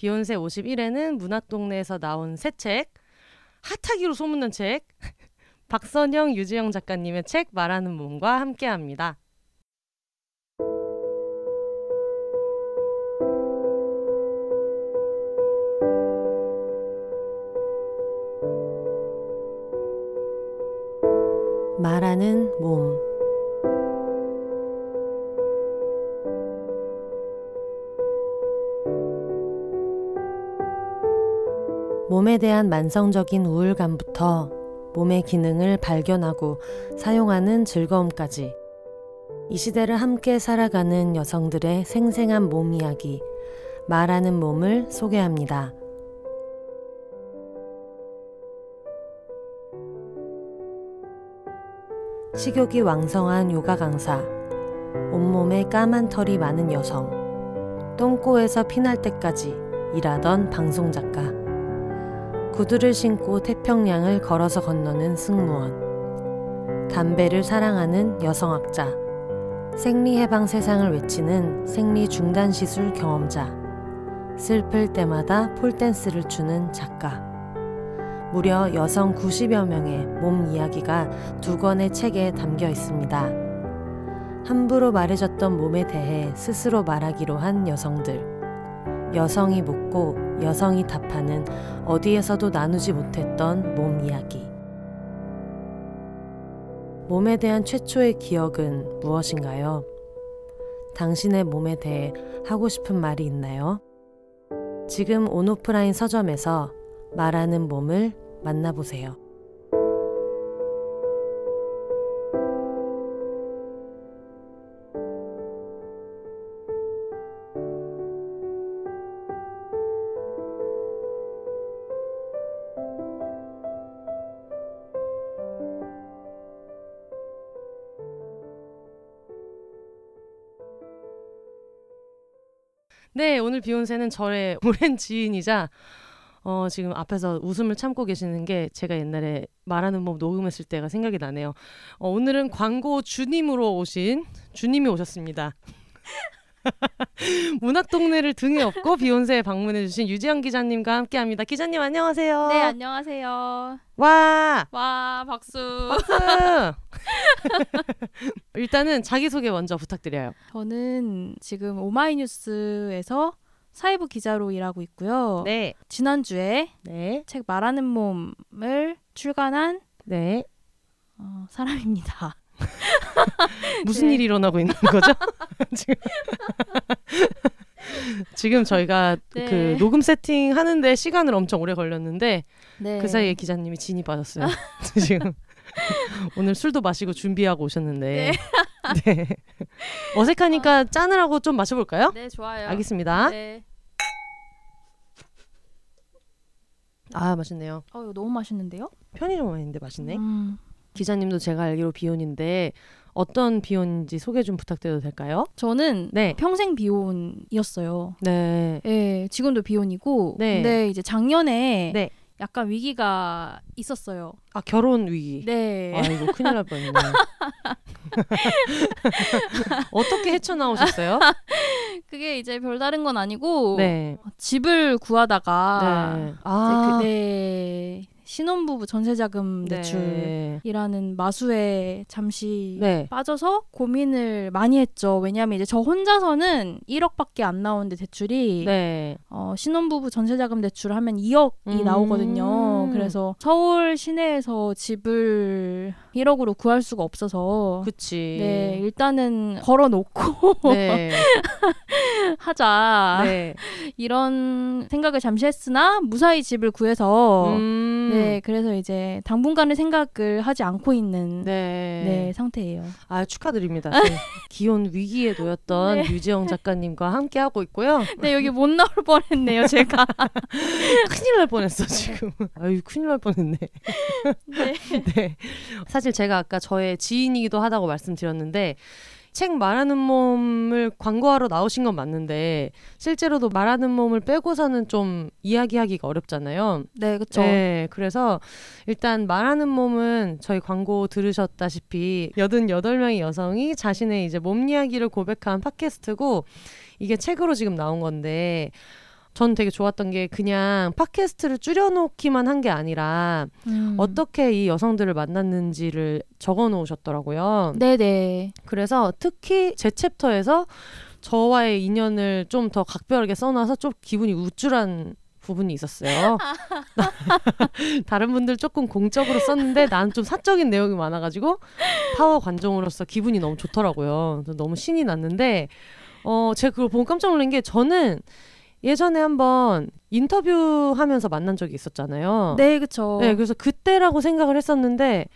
비욘세 51회는 문학동네에서 나온 새 책, 핫하기로 소문난 책, 박선영, 유지영 작가님의 책 말하는 몸과 함께합니다. 말하는 몸 몸에 대한 만성적인 우울감부터 몸의 기능을 발견하고 사용하는 즐거움까지 이 시대를 함께 살아가는 여성들의 생생한 몸 이야기, 말하는 몸을 소개합니다. 식욕이 왕성한 요가 강사, 온몸에 까만 털이 많은 여성, 똥꼬에서 피날 때까지 일하던 방송 작가, 구두를 신고 태평양을 걸어서 건너는 승무원, 담배를 사랑하는 여성학자, 생리해방 세상을 외치는 생리중단시술 경험자, 슬플 때마다 폴댄스를 추는 작가, 무려 여성 90여 명의 몸 이야기가 두 권의 책에 담겨 있습니다. 함부로 말해줬던 몸에 대해 스스로 말하기로 한 여성들. 여성이 묻고 여성이 답하는 어디에서도 나누지 못했던 몸 이야기. 몸에 대한 최초의 기억은 무엇인가요? 당신의 몸에 대해 하고 싶은 말이 있나요? 지금 온오프라인 서점에서 말하는 몸을 만나보세요. 네, 오늘 비욘세는 저의 오랜 지인이자 어, 지금 앞에서 웃음을 참고 계시는 게 제가 옛날에 말하는 법 녹음했을 때가 생각이 나네요. 어, 오늘은 광고 주님으로 오신 주님이 오셨습니다. 문학 동네를 등에 업고 비욘세에 방문해 주신 유지영 기자님과 함께합니다. 기자님 안녕하세요. 네, 안녕하세요. 와! 와, 박수. 박수! 일단은 자기 소개 먼저 부탁드려요. 저는 지금 오마이뉴스에서 사회부 기자로 일하고 있고요. 네. 지난주에 네. 책 말하는 몸을 출간한 네. 어, 사람입니다. 무슨 네. 일이 일어나고 있는 거죠? 지금 지금 저희가 네. 그 녹음 세팅 하는데 시간을 엄청 오래 걸렸는데 네. 그 사이에 기자님이 진이 빠졌어요. 지금 오늘 술도 마시고 준비하고 오셨는데 네. 어색하니까 짠을 하고 좀 마셔볼까요? 네, 좋아요. 알겠습니다. 네. 아 맛있네요. 어, 이거 너무 맛있는데요? 편의점 와인인데 맛있네. 음, 기자님도 제가 알기로 비혼인데 어떤 비혼인지 소개 좀 부탁드려도 될까요? 저는 네. 평생 비혼이었어요. 네. 예, 지금도 비혼이고 네. 근데 이제 작년에 네. 약간 위기가 있었어요. 아 결혼 위기. 네. 아 이거 큰일 날 뻔했네. 어떻게 헤쳐나오셨어요? 그게 이제 별다른 건 아니고 네. 집을 구하다가 네. 아. 그, 네, 신혼부부 전세자금 네. 대출이라는 마수에 잠시 네. 빠져서 고민을 많이 했죠. 왜냐하면 이제 저 혼자서는 1억밖에 안 나오는데 대출이 네. 어, 신혼부부 전세자금 대출 하면 2억이 음. 나오거든요. 그래서 서울 시내에서 집을 1억으로 구할 수가 없어서 그치. 네, 일단은 걸어놓고 네. 하자. 네. 이런 생각을 잠시 했으나 무사히 집을 구해서 음. 네, 그래서 이제 당분간은 생각을 하지 않고 있는 네, 네. 네, 상태예요. 아 축하드립니다. 지금 기혼 위기에 놓였던 네. 유지영 작가님과 함께 하고 있고요. 네, 여기 못 나올 뻔했네요, 제가. 큰일 날 뻔했어 지금. 아유 큰일 날 뻔했네. 네. 네. 사실 제가 아까 저의 지인이기도 하다고 말씀드렸는데 책 말하는 몸을 광고하러 나오신 건 맞는데 실제로도 말하는 몸을 빼고서는 좀 이야기하기가 어렵잖아요. 네, 그쵸. 네, 그래서 일단 말하는 몸은 저희 광고 들으셨다시피 88명의 여성이 자신의 이제 몸 이야기를 고백한 팟캐스트고 이게 책으로 지금 나온 건데 전 되게 좋았던 게 그냥 팟캐스트를 줄여놓기만 한 게 아니라 음. 어떻게 이 여성들을 만났는지를 적어 놓으셨더라고요. 네네. 그래서 특히 제 챕터에서 저와의 인연을 좀 더 각별하게 써놔서 좀 기분이 우쭐한 부분이 있었어요. 다른 분들 조금 공적으로 썼는데 난좀 사적인 내용이 많아가지고 파워 관종으로서 기분이 너무 좋더라고요. 너무 신이 났는데 어 제가 그걸 보고 깜짝 놀란 게 저는 예전에 한번 인터뷰하면서 만난 적이 있었잖아요. 네, 그쵸. 네, 그래서 그때라고 생각을 했었는데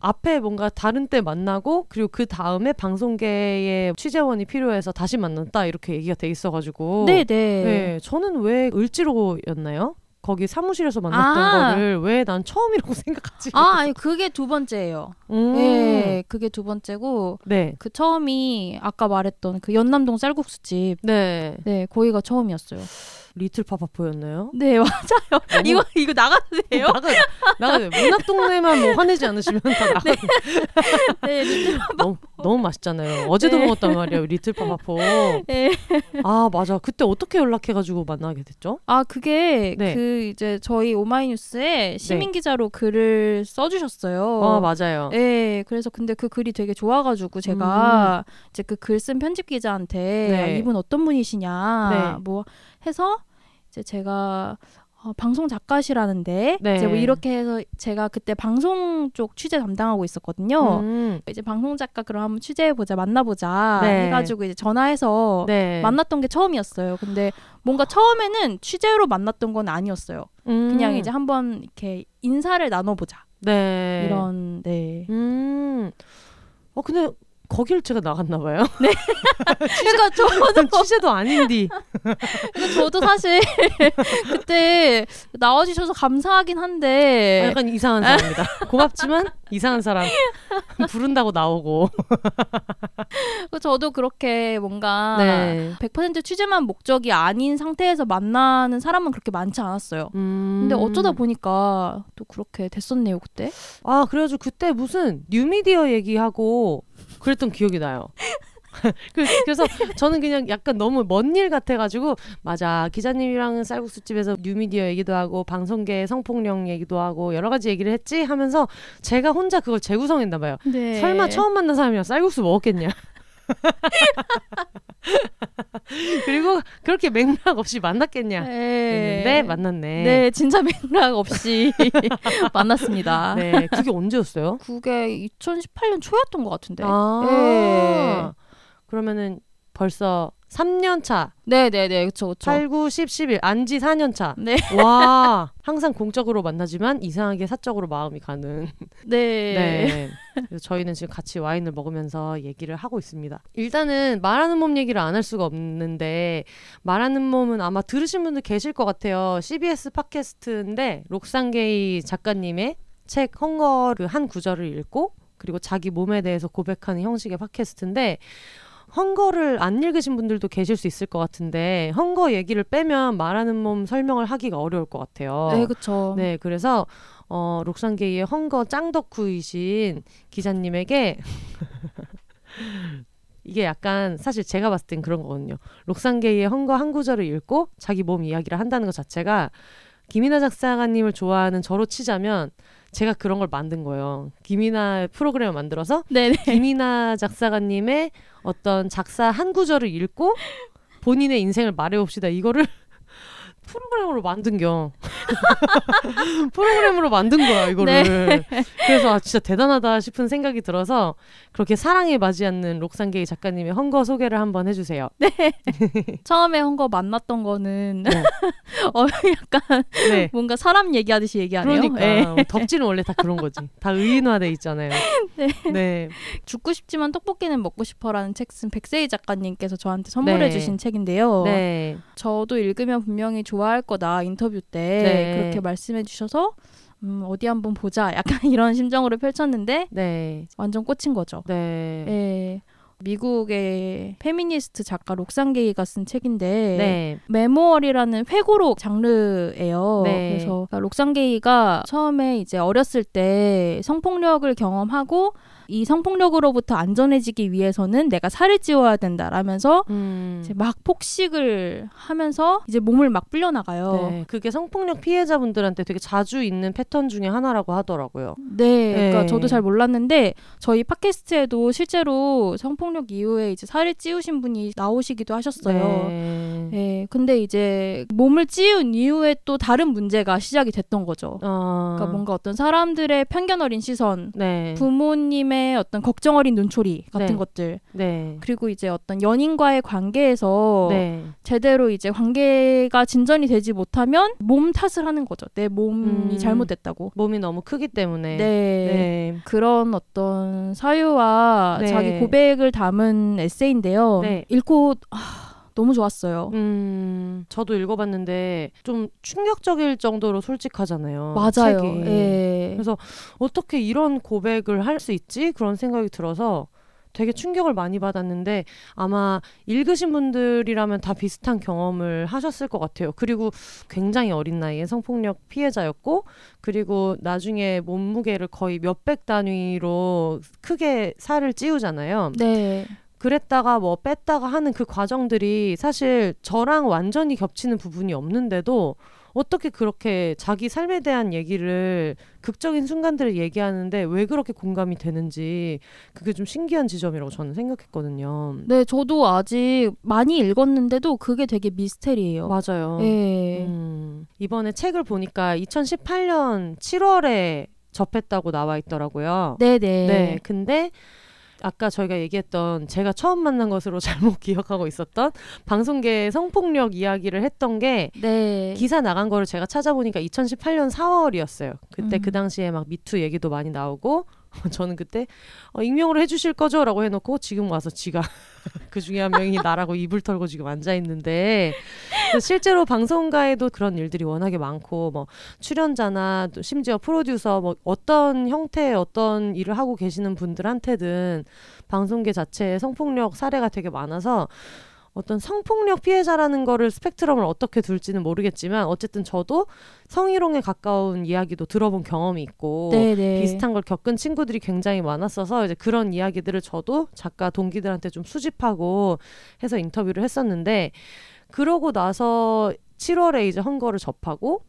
앞에 뭔가 다른 때 만나고 그리고 그 다음에 방송계의 취재원이 필요해서 다시 만났다 이렇게 얘기가 돼 있어가지고 네네. 네, 저는 왜 을지로였나요? 거기 사무실에서 만났던 아. 거를 왜 난 처음이라고 생각하지? 아, 아니, 그게 두 번째예요. 음. 네, 그게 두 번째고, 네, 그 처음이 아까 말했던 그 연남동 쌀국수집. 네, 네, 거기가 처음이었어요. 리틀 파파포였나요? 네, 맞아요. 너무- 이거, 이거 나가도 돼요? 나가 나가 문학 동네만 뭐 화내지 않으시면 다 나가. 네, 리틀 너무 너무 맛있잖아요. 어제도 네. 먹었단 말이에요, 리틀 파파포. 네. 아 맞아. 그때 어떻게 연락해가지고 만나게 됐죠? 아 그게 네. 그 이제 저희 오마이뉴스에 시민 기자로 글을 써주셨어요. 아 맞아요. 네, 그래서 근데 그 글이 되게 좋아가지고 제가 이제 그 글 쓴 편집 기자한테 음. 네. 아, 이분 어떤 분이시냐 네. 뭐 해서 이제 제가 어, 방송 작가시라는데 네. 이제 뭐 이렇게 해서 제가 그때 방송 쪽 취재 담당하고 있었거든요. 음, 이제 방송 작가 그럼 한번 취재해 보자 만나 보자 네. 해가지고 이제 전화해서 네. 만났던 게 처음이었어요. 근데 뭔가 처음에는 취재로 만났던 건 아니었어요. 음, 그냥 이제 한번 이렇게 인사를 나눠보자 네. 이런 네. 음. 어 근데 거길 제가 나갔나 봐요. 그러니까 저도 취재도 아닌디. 그러니까 저도 사실 그때 나와주셔서 감사하긴 한데 아, 약간 이상한 사람입니다. 고맙지만 이상한 사람. 부른다고 나오고. 그 저도 그렇게 뭔가 네. 100% 취재만 목적이 아닌 상태에서 만나는 사람은 그렇게 많지 않았어요. 음. 근데 어쩌다 보니까 또 그렇게 됐었네요 그때. 아 그래가지고 그때 무슨 뉴미디어 얘기하고 그랬던 기억이 나요. 그- 그래서 저는 그냥 약간 너무 먼 일 같아가지고 맞아 기자님이랑 쌀국수 집에서 뉴미디어 얘기도 하고 방송계 성폭력 얘기도 하고 여러 가지 얘기를 했지 하면서 제가 혼자 그걸 재구성했나 봐요. 네. 설마 처음 만난 사람이랑 쌀국수 먹었겠냐? 그리고 그렇게 맥락 없이 만났겠냐? 네. 했는데 만났네. 네, 진짜 맥락 없이 만났습니다. 네, 그게 언제였어요? 그게 2018년 초였던 것 같은데. 아, 네. 그러면은 벌써 3년 차, 네, 네, 네, 그렇죠, 그렇죠. 8, 9, 10, 11, 안지 4년 차. 네, 와, 항상 공적으로 만나지만 이상하게 사적으로 마음이 가는. 네, 네. 저희는 지금 같이 와인을 먹으면서 얘기를 하고 있습니다. 일단은 말하는 몸 얘기를 안 할 수가 없는데 말하는 몸은 아마 들으신 분들 계실 것 같아요. CBS 팟캐스트인데 록상게이 작가님의 책 헝거를 한 구절을 읽고 그리고 자기 몸에 대해서 고백하는 형식의 팟캐스트인데 헝거를 안 읽으신 분들도 계실 수 있을 것 같은데 헝거 얘기를 빼면 말하는 몸 설명을 하기가 어려울 것 같아요. 네, 그렇죠. 네, 그래서 어, 록상게이의 헝거 짱덕후이신 기자님에게 이게 약간 사실 제가 봤을 땐 그런 거거든요. 록상게이의 헝거 한 구절을 읽고 자기 몸 이야기를 한다는 것 자체가 김이나 작사가님을 좋아하는 저로 치자면 제가 그런 걸 만든 거예요. 김이나 프로그램을 만들어서 네, 네. 김이나 작사가님의 어떤 작사 한 구절을 읽고 본인의 인생을 말해봅시다. 이거를 프로그램으로 만든겨. 프로그램으로 만든 거야 이거를. 네. 그래서 아, 진짜 대단하다 싶은 생각이 들어서 그렇게 사랑에 맞지 않는 록산게이 작가님의 헝거 소개를 한번 해주세요. 처음에 한거 만났던 거는 네. 어, 약간 네. 뭔가 사람 얘기하듯이 얘기하네요. 그러니까 예. 덕질은 원래 다 그런 거지. 다 의인화돼 있잖아요. 네. 네. 죽고 싶지만 떡볶이는 먹고 싶어라는 책쓴 백세희 작가님께서 저한테 선물해 네. 주신 책인데요. 네. 저도 읽으면 분명히 좋 아할 거다 인터뷰 때 네. 그렇게 말씀해 주셔서 음, 어디 한번 보자 약간 이런 심정으로 펼쳤는데 네. 완전 꽂힌 거죠. 네. 예. 미국의 페미니스트 작가 록산 게이가 쓴 책인데 네. memoir라는 회고록 장르예요. 네. 그래서 록산 게이가 처음에 이제 어렸을 때 성폭력을 경험하고 이 성폭력으로부터 안전해지기 위해서는 내가 살을 찌워야 된다라면서 음. 이제 막 폭식을 하면서 이제 몸을 막 불려나가요. 네. 그게 성폭력 피해자분들한테 되게 자주 있는 패턴 중에 하나라고 하더라고요. 네, 그러니까 네. 저도 잘 몰랐는데 저희 팟캐스트에도 실제로 성폭력 이후에 이제 살을 찌우신 분이 나오시기도 하셨어요. 네. 네, 근데 이제 몸을 찌운 이후에 또 다른 문제가 시작이 됐던 거죠. 어. 그러니까 뭔가 어떤 사람들의 편견 어린 시선, 네. 부모님의 어떤 걱정 어린 눈초리 같은 네. 것들, 네. 그리고 이제 어떤 연인과의 관계에서 네. 제대로 이제 관계가 진전이 되지 못하면 몸 탓을 하는 거죠. 내 몸이 음. 잘못됐다고. 몸이 너무 크기 때문에. 네. 네. 그런 어떤 사유와 네. 자기 고백을 담은 에세이인데요. 네. 읽고 아, 너무 좋았어요. 음, 저도 읽어봤는데 좀 충격적일 정도로 솔직하잖아요. 맞아요. 책이. 예. 그래서 어떻게 이런 고백을 할 수 있지? 그런 생각이 들어서 되게 충격을 많이 받았는데 아마 읽으신 분들이라면 다 비슷한 경험을 하셨을 것 같아요. 그리고 굉장히 어린 나이에 성폭력 피해자였고 그리고 나중에 몸무게를 거의 몇백 단위로 크게 살을 찌우잖아요. 네. 그랬다가 뭐 뺐다가 하는 그 과정들이 사실 저랑 완전히 겹치는 부분이 없는데도 어떻게 그렇게 자기 삶에 대한 얘기를 극적인 순간들을 얘기하는데 왜 그렇게 공감이 되는지 그게 좀 신기한 지점이라고 저는 생각했거든요. 네, 저도 아직 많이 읽었는데도 그게 되게 미스테리예요. 맞아요. 예. 음, 이번에 책을 보니까 2018년 7월에 접했다고 나와 있더라고요. 네, 네. 네. 근데 아까 저희가 얘기했던 제가 처음 만난 것으로 잘못 기억하고 있었던 방송계의 성폭력 이야기를 했던 게 네. 기사 나간 거를 제가 찾아보니까 2018년 4월이었어요. 그때 음. 그 당시에 막 미투 얘기도 많이 나오고 저는 그때 어, 익명으로 해주실 거죠라고 해놓고 지금 와서 지가 그 중에 한 명이 나라고 입을 털고 지금 앉아 있는데 실제로 방송가에도 그런 일들이 워낙에 많고 뭐 출연자나 또 심지어 프로듀서 뭐 어떤 형태의 어떤 일을 하고 계시는 분들한테든 방송계 자체에 성폭력 사례가 되게 많아서 어떤 성폭력 피해자라는 거를 스펙트럼을 어떻게 둘지는 모르겠지만 어쨌든 저도 성희롱에 가까운 이야기도 들어본 경험이 있고 네, 네. 비슷한 걸 겪은 친구들이 굉장히 많았어서 이제 그런 이야기들을 저도 작가 동기들한테 좀 수집하고 해서 인터뷰를 했었는데 그러고 나서 7월에 이제 헝거를 접하고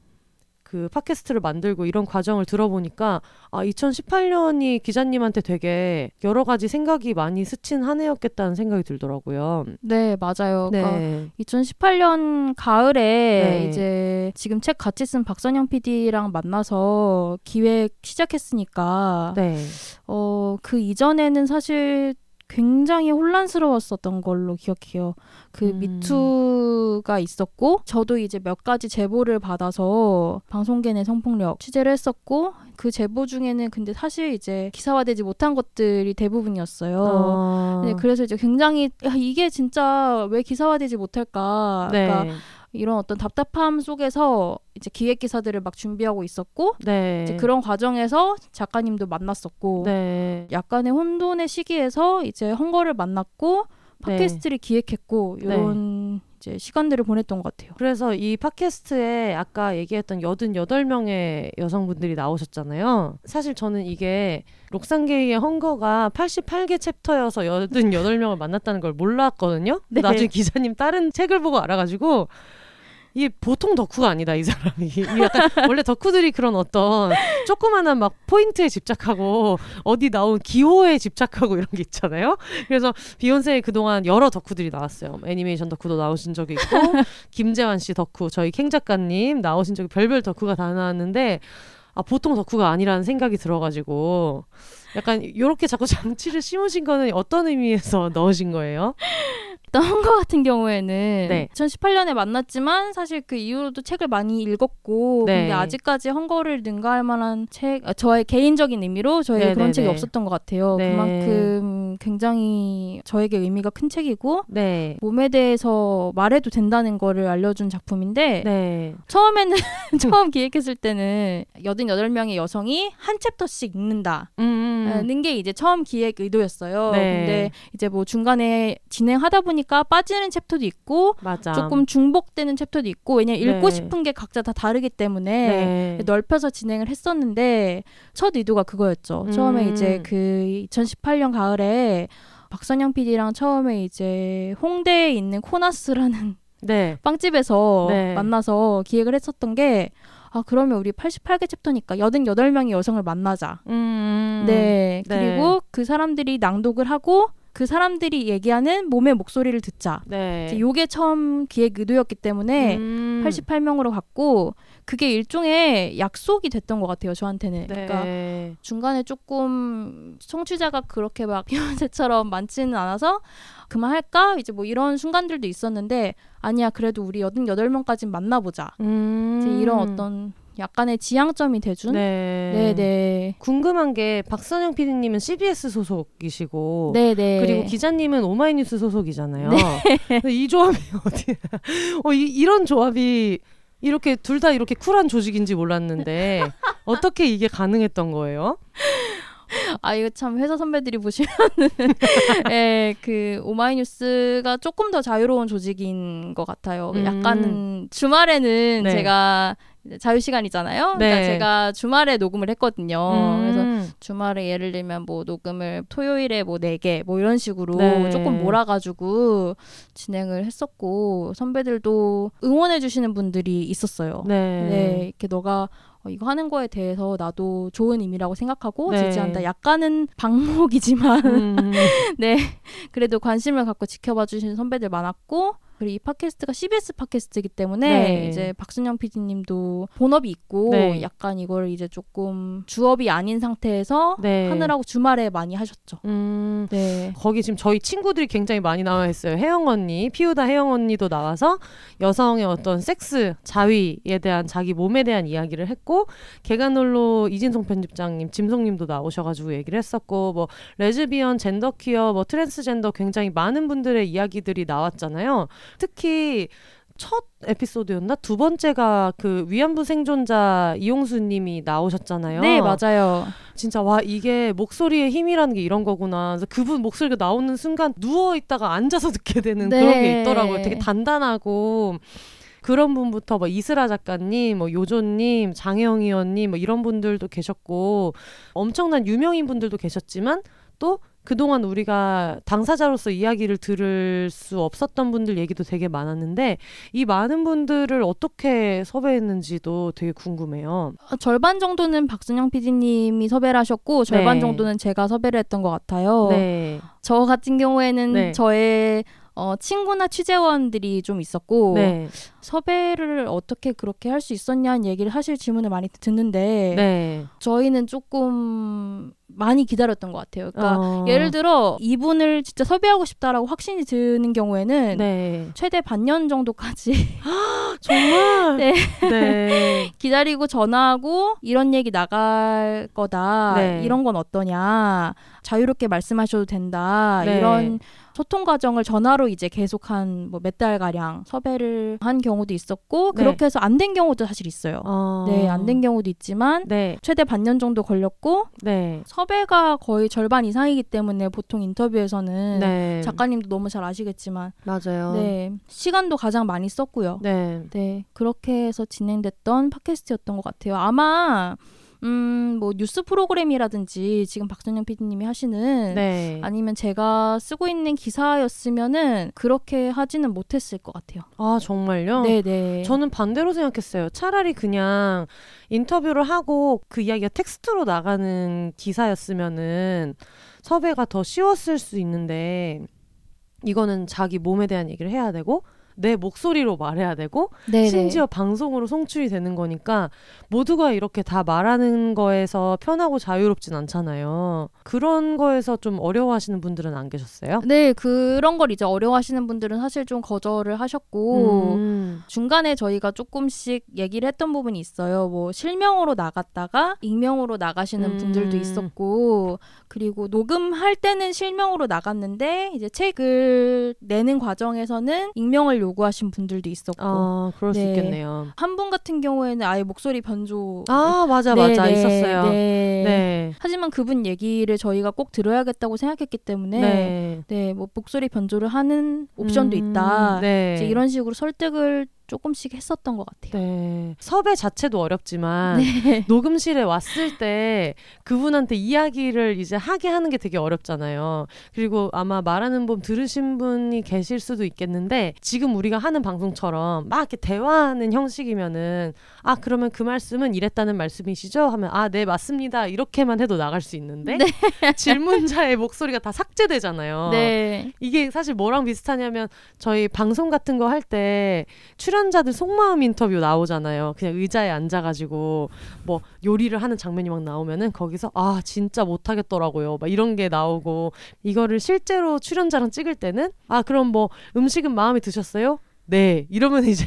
그 팟캐스트를 만들고 이런 과정을 들어보니까 아 2018년이 기자님한테 되게 여러 가지 생각이 많이 스친 한 해였겠다는 생각이 들더라고요. 네, 맞아요. 그러니까 네. 2018년 가을에 네. 이제 지금 책 같이 쓴 박선영 PD랑 만나서 기획 시작했으니까 네. 어, 그 이전에는 사실 굉장히 혼란스러웠었던 걸로 기억해요. 그 음. 미투가 있었고 저도 이제 몇 가지 제보를 받아서 방송계 내 성폭력 취재를 했었고 그 제보 중에는 근데 사실 이제 기사화되지 못한 것들이 대부분이었어요. 어. 네, 그래서 이제 굉장히 야, 이게 진짜 왜 기사화되지 못할까? 네. 그러니까 이런 어떤 답답함 속에서 이제 기획 기사들을 막 준비하고 있었고 네. 이제 그런 과정에서 작가님도 만났었고 네. 약간의 혼돈의 시기에서 이제 헝거를 만났고 팟캐스트를 기획했고 이런 이제 시간들을 보냈던 것 같아요. 그래서 이 팟캐스트에 아까 얘기했던 88명의 여성분들이 나오셨잖아요. 사실 저는 이게 록상게이의 헝거가 88개 챕터여서 88명을 만났다는 걸 몰랐거든요. 네. 나중에 기자님 다른 책을 보고 알아가지고 이게 보통 덕후가 아니다 이 사람이 이 약간 원래 덕후들이 그런 어떤 조그마한 막 포인트에 집착하고 어디 나온 기호에 집착하고 이런 게 있잖아요. 그래서 비욘세에 그동안 여러 덕후들이 나왔어요. 뭐 애니메이션 덕후도 나오신 적이 있고 김재환 씨 덕후, 저희 캥 작가님 나오신 적이 별별 덕후가 다 나왔는데 아 보통 덕후가 아니라는 생각이 들어가지고 약간 요렇게 자꾸 장치를 심으신 거는 어떤 의미에서 넣으신 거예요? 일단 헝거 같은 경우에는 네. 2018년에 만났지만 사실 그 이후로도 책을 많이 읽었고 네. 근데 아직까지 헝거를 능가할 만한 책 아, 저의 개인적인 의미로 저에게 네, 그런 네, 책이 네. 없었던 것 같아요. 네. 그만큼 굉장히 저에게 의미가 큰 책이고 네. 몸에 대해서 말해도 된다는 거를 알려준 작품인데 네. 처음에는 처음 기획했을 때는 88명의 여성이 한 챕터씩 읽는다. 음. 는게 이제 처음 기획 의도였어요. 네. 근데 이제 뭐 중간에 진행하다 보니 까 빠지는 챕터도 있고 맞아. 조금 중복되는 챕터도 있고 왜냐면 읽고 네. 싶은 게 각자 다 다르기 때문에 네. 넓혀서 진행을 했었는데 첫 의도가 그거였죠. 음. 처음에 이제 그 2018년 가을에 박선영 PD랑 처음에 이제 홍대에 있는 코나스라는 네. 빵집에서 네. 만나서 기획을 했었던 게 아, 그러면 우리 88개 챕터니까 88명의 여성을 만나자. 음. 네. 네. 그리고 그 사람들이 낭독을 하고 그 사람들이 얘기하는 몸의 목소리를 듣자. 네. 요게 처음 기획 의도였기 때문에 음. 88명으로 갔고 그게 일종의 약속이 됐던 것 같아요 저한테는. 네. 그러니까 중간에 조금 청취자가 그렇게 막 비욘세처럼 많지는 않아서 그만할까 이제 뭐 이런 순간들도 있었는데 아니야 그래도 우리 88명까지 만나보자. 음. 이제 이런 어떤 약간의 지향점이 돼준. 네. 네네. 궁금한 게 박선영 PD님은 CBS 소속이시고 네네. 그리고 기자님은 오마이뉴스 소속이잖아요. 근데 이 조합이 어디? 어, 이, 이런 조합이 이렇게 둘 다 이렇게 쿨한 조직인지 몰랐는데 어떻게 이게 가능했던 거예요? 아 이거 참 회사 선배들이 보시면은 예, 그 오마이뉴스가 조금 더 자유로운 조직인 것 같아요. 음. 약간은 주말에는 네. 제가 자유 시간이잖아요. 네. 그러니까 제가 주말에 녹음을 했거든요. 어, 그래서 음. 주말에 예를 들면 뭐 녹음을 토요일에 뭐 네 개 뭐 이런 식으로 네. 조금 몰아가지고 진행을 했었고 선배들도 응원해 주시는 분들이 있었어요. 네. 네, 이렇게 너가 어, 이거 하는 거에 대해서 나도 좋은 의미라고 생각하고 네. 지지한다. 약간은 방목이지만 음. 네 그래도 관심을 갖고 지켜봐 주시는 선배들 많았고 그리고 이 팟캐스트가 CBS 팟캐스트이기 때문에 네. 이제 박순영 PD님도 본업이 있고 네. 약간 이걸 이제 조금 주업이 아닌 상태에서 네. 하느라고 주말에 많이 하셨죠. 음. 네. 거기 지금 저희 친구들이 굉장히 많이 나와 있어요. 혜영 언니, 피우다 혜영 언니도 나와서 여성의 어떤 섹스, 자위에 대한 자기 몸에 대한 이야기를 했고 계간홀로 이진송 편집장님, 짐송님도 나오셔가지고 얘기를 했었고 뭐 레즈비언, 젠더 퀴어, 뭐 트랜스젠더 굉장히 많은 분들의 이야기들이 나왔잖아요. 특히 첫 에피소드였나 두 번째가 그 위안부 생존자 이용수님이 나오셨잖아요. 네 맞아요. 진짜 와 이게 목소리의 힘이라는 게 이런 거구나. 그래서 그분 목소리가 나오는 순간 누워 있다가 앉아서 듣게 되는 네. 그런 게 있더라고요. 되게 단단하고 그런 분부터 뭐 이슬아 작가님, 뭐 요조님, 장혜영 의원님 뭐 이런 분들도 계셨고 엄청난 유명인 분들도 계셨지만 또 그동안 우리가 당사자로서 이야기를 들을 수 없었던 분들 얘기도 되게 많았는데 이 많은 분들을 어떻게 섭외했는지도 되게 궁금해요. 어, 절반 정도는 박순영 PD님이 섭외를 하셨고 절반 네. 정도는 제가 섭외를 했던 것 같아요. 네. 저 같은 경우에는 네. 저의 어, 친구나 취재원들이 좀 있었고 네. 섭외를 어떻게 그렇게 할 수 있었냐는 얘기를 사실 질문을 많이 듣는데 네. 저희는 조금 많이 기다렸던 것 같아요. 그러니까 어. 예를 들어 이분을 진짜 섭외하고 싶다라고 확신이 드는 경우에는 네. 최대 반년 정도까지 정말 네. 네. 기다리고 전화하고 이런 얘기 나갈 거다. 네. 이런 건 어떠냐. 자유롭게 말씀하셔도 된다. 네. 이런 소통 과정을 전화로 이제 계속 한 뭐 몇 달 가량 섭외를 한 경우도 있었고 네. 그렇게 해서 안 된 경우도 사실 있어요. 어. 네, 안 된 경우도 있지만 네. 최대 반년 정도 걸렸고 네. 섭외가 거의 절반 이상이기 때문에 보통 인터뷰에서는 네. 작가님도 너무 잘 아시겠지만 맞아요. 네 시간도 가장 많이 썼고요. 네. 네, 그렇게 해서 진행됐던 팟캐스트였던 것 같아요. 아마 음, 뭐 뉴스 프로그램이라든지 지금 박선영 PD님이 하시는 네. 아니면 제가 쓰고 있는 기사였으면은 그렇게 하지는 못했을 것 같아요. 아 정말요? 네네. 저는 반대로 생각했어요. 차라리 그냥 인터뷰를 하고 그 이야기가 텍스트로 나가는 기사였으면은 섭외가 더 쉬웠을 수 있는데 이거는 자기 몸에 대한 얘기를 해야 되고 내 목소리로 말해야 되고 네네. 심지어 방송으로 송출이 되는 거니까 모두가 이렇게 다 말하는 거에서 편하고 자유롭진 않잖아요. 그런 거에서 좀 어려워하시는 분들은 안 계셨어요? 네 그런 걸 이제 어려워하시는 분들은 사실 좀 거절을 하셨고 음. 중간에 저희가 조금씩 얘기를 했던 부분이 있어요. 뭐 실명으로 나갔다가 익명으로 나가시는 음. 분들도 있었고 그리고 녹음할 때는 실명으로 나갔는데 이제 책을 내는 과정에서는 익명을 요구하신 분들도 있었고 아, 그럴 수 네. 있겠네요. 한 분 같은 경우에는 아예 목소리 변조 아, 맞아, 네, 맞아. 네, 있었어요. 네. 네. 하지만 그분 얘기를 저희가 꼭 들어야겠다고 생각했기 때문에 네. 네, 뭐 목소리 변조를 하는 옵션도 음, 있다. 네. 이런 식으로 설득을 조금씩 했었던 것 같아요. 네. 섭외 자체도 어렵지만 네. 녹음실에 왔을 때 그분한테 이야기를 이제 하게 하는 게 되게 어렵잖아요. 그리고 아마 말하는 법 들으신 분이 계실 수도 있겠는데 지금 우리가 하는 방송처럼 막 이렇게 대화하는 형식이면은 아 그러면 그 말씀은 이랬다는 말씀이시죠? 하면 아 네 맞습니다 이렇게만 해도 나갈 수 있는데 질문자의 목소리가 다 삭제되잖아요. 네. 이게 사실 뭐랑 비슷하냐면 저희 방송 같은 거 할 때 출연 자들 속마음 인터뷰 나오잖아요. 그냥 의자에 앉아가지고 뭐 요리를 하는 장면이 막 나오면은 거기서 아 진짜 못하겠더라고요. 막 이런 게 나오고 이거를 실제로 출연자랑 찍을 때는 아 그럼 뭐 음식은 마음에 드셨어요? 네 이러면 이제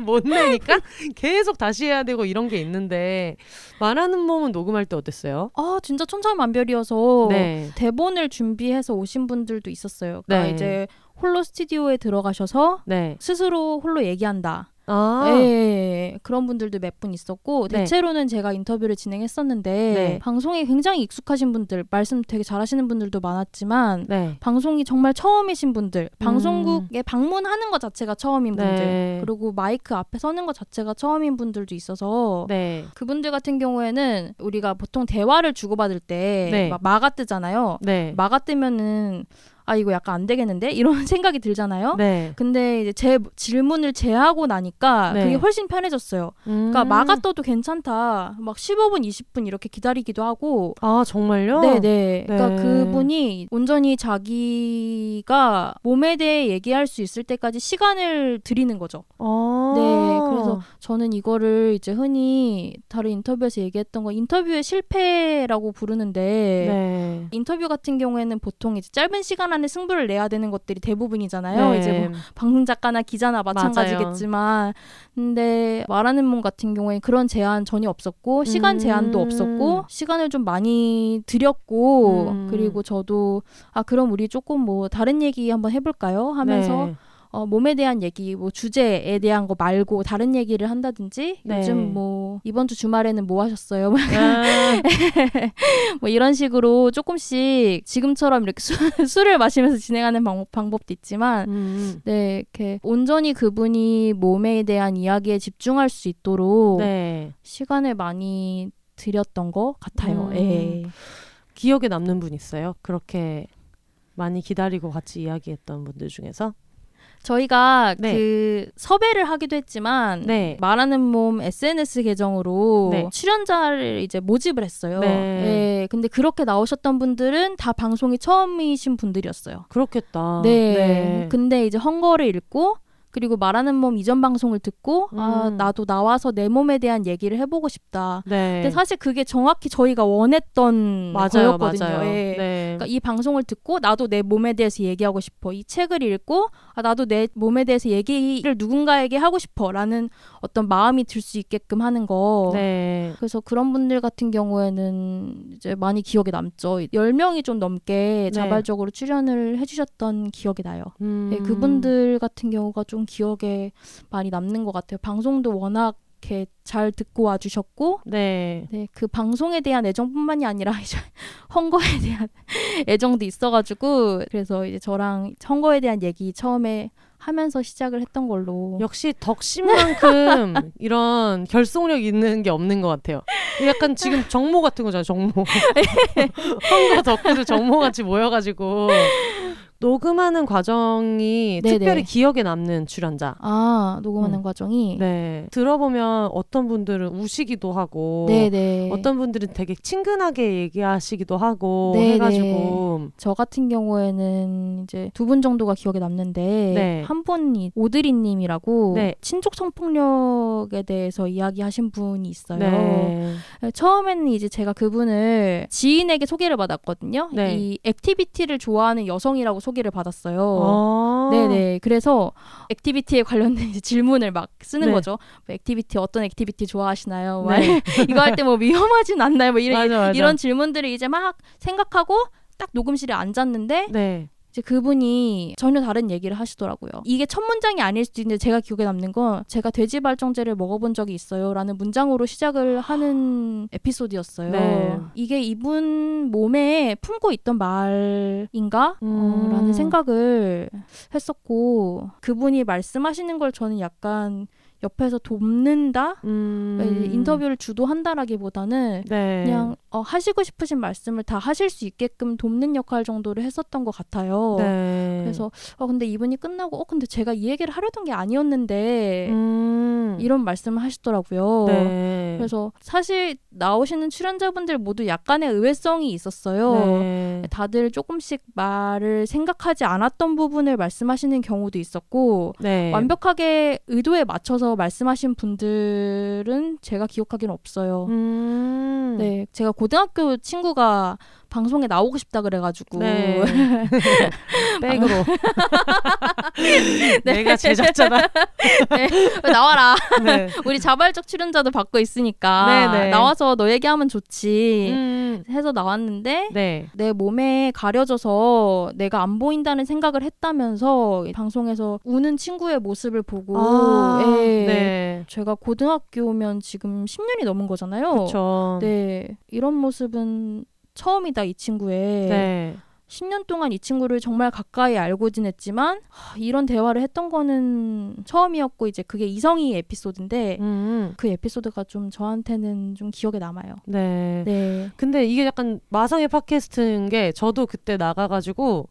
못, 못 내니까 계속 다시 해야 되고 이런 게 있는데 말하는 몸은 녹음할 때 어땠어요? 아 진짜 천차만별이어서 네. 대본을 준비해서 오신 분들도 있었어요. 그러니까 네. 이제 홀로 스튜디오에 들어가셔서 네. 스스로 홀로 얘기한다. 아. 예, 그런 분들도 몇 분 있었고 네. 대체로는 제가 인터뷰를 진행했었는데 네. 방송에 굉장히 익숙하신 분들, 말씀 되게 잘하시는 분들도 많았지만 네. 방송이 정말 처음이신 분들, 방송국에 방문하는 것 자체가 처음인 분들, 음. 네. 그리고 마이크 앞에 서는 것 자체가 처음인 분들도 있어서 네. 그분들 같은 경우에는 우리가 보통 대화를 주고받을 때 네. 막 마가 뜨잖아요. 네. 마가 뜨면은 아 이거 약간 안 되겠는데 이런 생각이 들잖아요. 네. 근데 이제 제 질문을 제하고 나니까 네. 그게 훨씬 편해졌어요. 그러니까 음. 마가 떠도 괜찮다. 막 15분, 20분 이렇게 기다리기도 하고. 아 정말요? 네네. 그러니까 네. 그분이 온전히 자기가 몸에 대해 얘기할 수 있을 때까지 시간을 드리는 거죠. 아. 네, 그래서 저는 이거를 이제 흔히 다른 인터뷰에서 얘기했던 거 인터뷰의 실패라고 부르는데 네. 인터뷰 같은 경우에는 보통 이제 짧은 시간 안에 승부를 내야 되는 것들이 대부분이잖아요. 네. 이제 뭐 방송 작가나 기자나 마찬가지겠지만 근데 말하는 몸 같은 경우에 그런 제한 전혀 없었고 시간 음. 제한도 없었고 시간을 좀 많이 드렸고 음. 그리고 저도 아 그럼 우리 조금 뭐 다른 얘기 한번 해볼까요 하면서 네. 어, 몸에 대한 얘기, 뭐 주제에 대한 거 말고 다른 얘기를 한다든지 네. 요즘 뭐 이번 주 주말에는 뭐 하셨어요? 아, 뭐 이런 식으로 조금씩 지금처럼 이렇게 수, 술을 마시면서 진행하는 방법, 방법 도 있지만 음. 네 이렇게 온전히 그분이 몸에 대한 이야기에 집중할 수 있도록 네. 시간을 많이 드렸던 것 같아요. 음. 예. 기억에 남는 분 있어요? 그렇게 많이 기다리고 같이 이야기했던 분들 중에서? 저희가 네. 그 섭외를 하기도 했지만 네. 말하는 몸 SNS 계정으로 네. 출연자를 이제 모집을 했어요. 네. 예, 근데 그렇게 나오셨던 분들은 다 방송이 처음이신 분들이었어요. 그렇겠다. 네. 근데 이제 헝거를 읽고 그리고 말하는 몸 이전 방송을 듣고 아 음. 나도 나와서 내 몸에 대한 얘기를 해보고 싶다. 네. 근데 사실 그게 정확히 저희가 원했던 맞아요, 거였거든요. 맞아요. 예. 네. 그러니까 이 방송을 듣고 나도 내 몸에 대해서 얘기하고 싶어. 이 책을 읽고 아, 나도 내 몸에 대해서 얘기를 누군가에게 하고 싶어라는 어떤 마음이 들 수 있게끔 하는 거. 네. 그래서 그런 분들 같은 경우에는 이제 많이 기억에 남죠. 10명이 좀 넘게 네. 자발적으로 출연을 해주셨던 기억이 나요. 음. 네, 그분들 같은 경우가 좀 기억에 많이 남는 것 같아요. 방송도 워낙 이렇게 잘 듣고 와주셨고, 네. 네, 그 방송에 대한 애정뿐만이 아니라 이제 헝거에 대한 애정도 있어가지고 그래서 이제 저랑 헝거에 대한 얘기 처음에 하면서 시작을 했던 걸로. 역시 덕심만큼 이런 결속력 있는 게 없는 것 같아요. 약간 지금 정모 같은 거잖아요, 정모. 헝거 덕후들 정모같이 모여가지고 녹음하는 과정이 네네. 특별히 기억에 남는 출연자. 아 녹음하는 음. 과정이. 네. 들어보면 어떤 분들은 우시기도 하고 네네. 어떤 분들은 되게 친근하게 얘기하시기도 하고 네네. 해가지고 저 같은 경우에는 이제 두 분 정도가 기억에 남는데 네. 한 분이 오드리님이라고 네. 친족 성폭력에 대해서 이야기하신 분이 있어요. 네. 처음에는 이제 제가 그분을 지인에게 소개를 받았거든요. 네. 이 activity를 좋아하는 여성이라 고 소개를 받았어요. 아. 네네. 그래서 activity에 관련된 질문을 막 쓰는 네. 거죠. 뭐 activity 어떤 activity 좋아하시나요? 막 네. 이거 할 때 뭐 위험하진 않나요? 뭐 이런 맞아, 맞아. 이런 질문들을 이제 막 생각하고 딱 녹음실에 앉았는데 네. 이제 그분이 전혀 다른 얘기를 하시더라고요. 이게 첫 문장이 아닐 수도 있는데 제가 기억에 남는 건 제가 돼지 발정제를 먹어본 적이 있어요라는 문장으로 시작을 하는 에피소드였어요. 네. 이게 이분 몸에 품고 있던 말인가? 음. 어, 라는 생각을 했었고 그분이 말씀하시는 걸 저는 약간 옆에서 돕는다? 음. 인터뷰를 주도한다라기보다는 네. 그냥 어, 하시고 싶으신 말씀을 다 하실 수 있게끔 돕는 역할 정도를 했었던 것 같아요. 네. 그래서 어 근데 이분이 끝나고 어 근데 제가 이 얘기를 하려던 게 아니었는데 음. 이런 말씀을 하시더라고요. 네. 그래서 사실 나오시는 출연자분들 모두 약간의 의외성이 있었어요. 네. 다들 조금씩 말을 생각하지 않았던 부분을 말씀하시는 경우도 있었고 네. 완벽하게 의도에 맞춰서 말씀하신 분들은 제가 기억하기는 없어요. 음. 네, 제가 고등학교 친구가 방송에 나오고 싶다 그래가지고 네. 백으로. 내가 제작자다. 나와라. 네. 우리 자발적 출연자도 받고 있으니까 네, 네. 나와서 너 얘기하면 좋지. 음. 해서 나왔는데 네. 내 몸에 가려져서 내가 안 보인다는 생각을 했다면서 방송에서 우는 친구의 모습을 보고 아, 예. 네. 제가 고등학교면 지금 10년이 넘은 거잖아요. 그렇죠. 네, 이런 모습은 처음이다 이 친구의. 네. 10년 동안 이 친구를 정말 가까이 알고 지냈지만 하, 이런 대화를 했던 거는 처음이었고 이제 그게 이성희 에피소드인데 음. 그 에피소드가 좀 저한테는 좀 기억에 남아요. 네. 네. 근데 이게 약간 마성의 팟캐스트인 게 저도 그때 나가가지고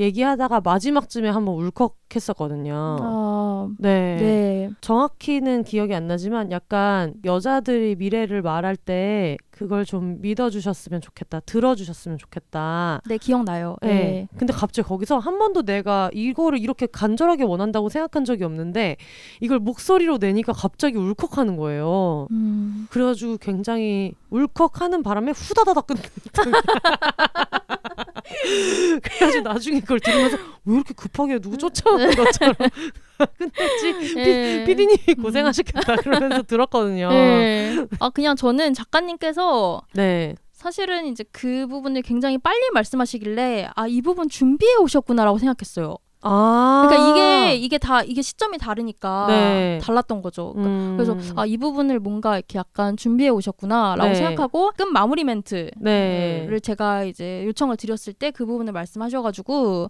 얘기하다가 마지막쯤에 한번 울컥했었거든요. 아, 네. 네. 정확히는 기억이 안 나지만 약간 여자들이 미래를 말할 때 그걸 좀 믿어주셨으면 좋겠다. 들어주셨으면 좋겠다. 네, 기억나요. 네. 네. 근데 갑자기 거기서 한 번도 내가 이거를 이렇게 간절하게 원한다고 생각한 적이 없는데 이걸 목소리로 내니까 갑자기 울컥하는 거예요. 음, 그래가지고 굉장히 울컥하는 바람에 후다다닥 끝. 그래가지고 나중에 그걸 들으면서 왜 이렇게 급하게 누구 쫓아오는 것처럼 끝냈지? 네. 피디님이 고생하셨겠다 그러면서 들었거든요. 네. 아, 그냥 저는 작가님께서 네. 사실은 이제 그 부분을 굉장히 빨리 말씀하시길래 아, 이 부분 준비해 오셨구나라고 생각했어요. 아. 그러니까 이게 이게 다 이게 시점이 다르니까 네. 달랐던 거죠. 그러니까 음. 그래서 아 이 부분을 뭔가 이렇게 약간 준비해 오셨구나라고 네. 생각하고 끝 마무리 멘트를 네. 제가 이제 요청을 드렸을 때 그 부분을 말씀하셔가지고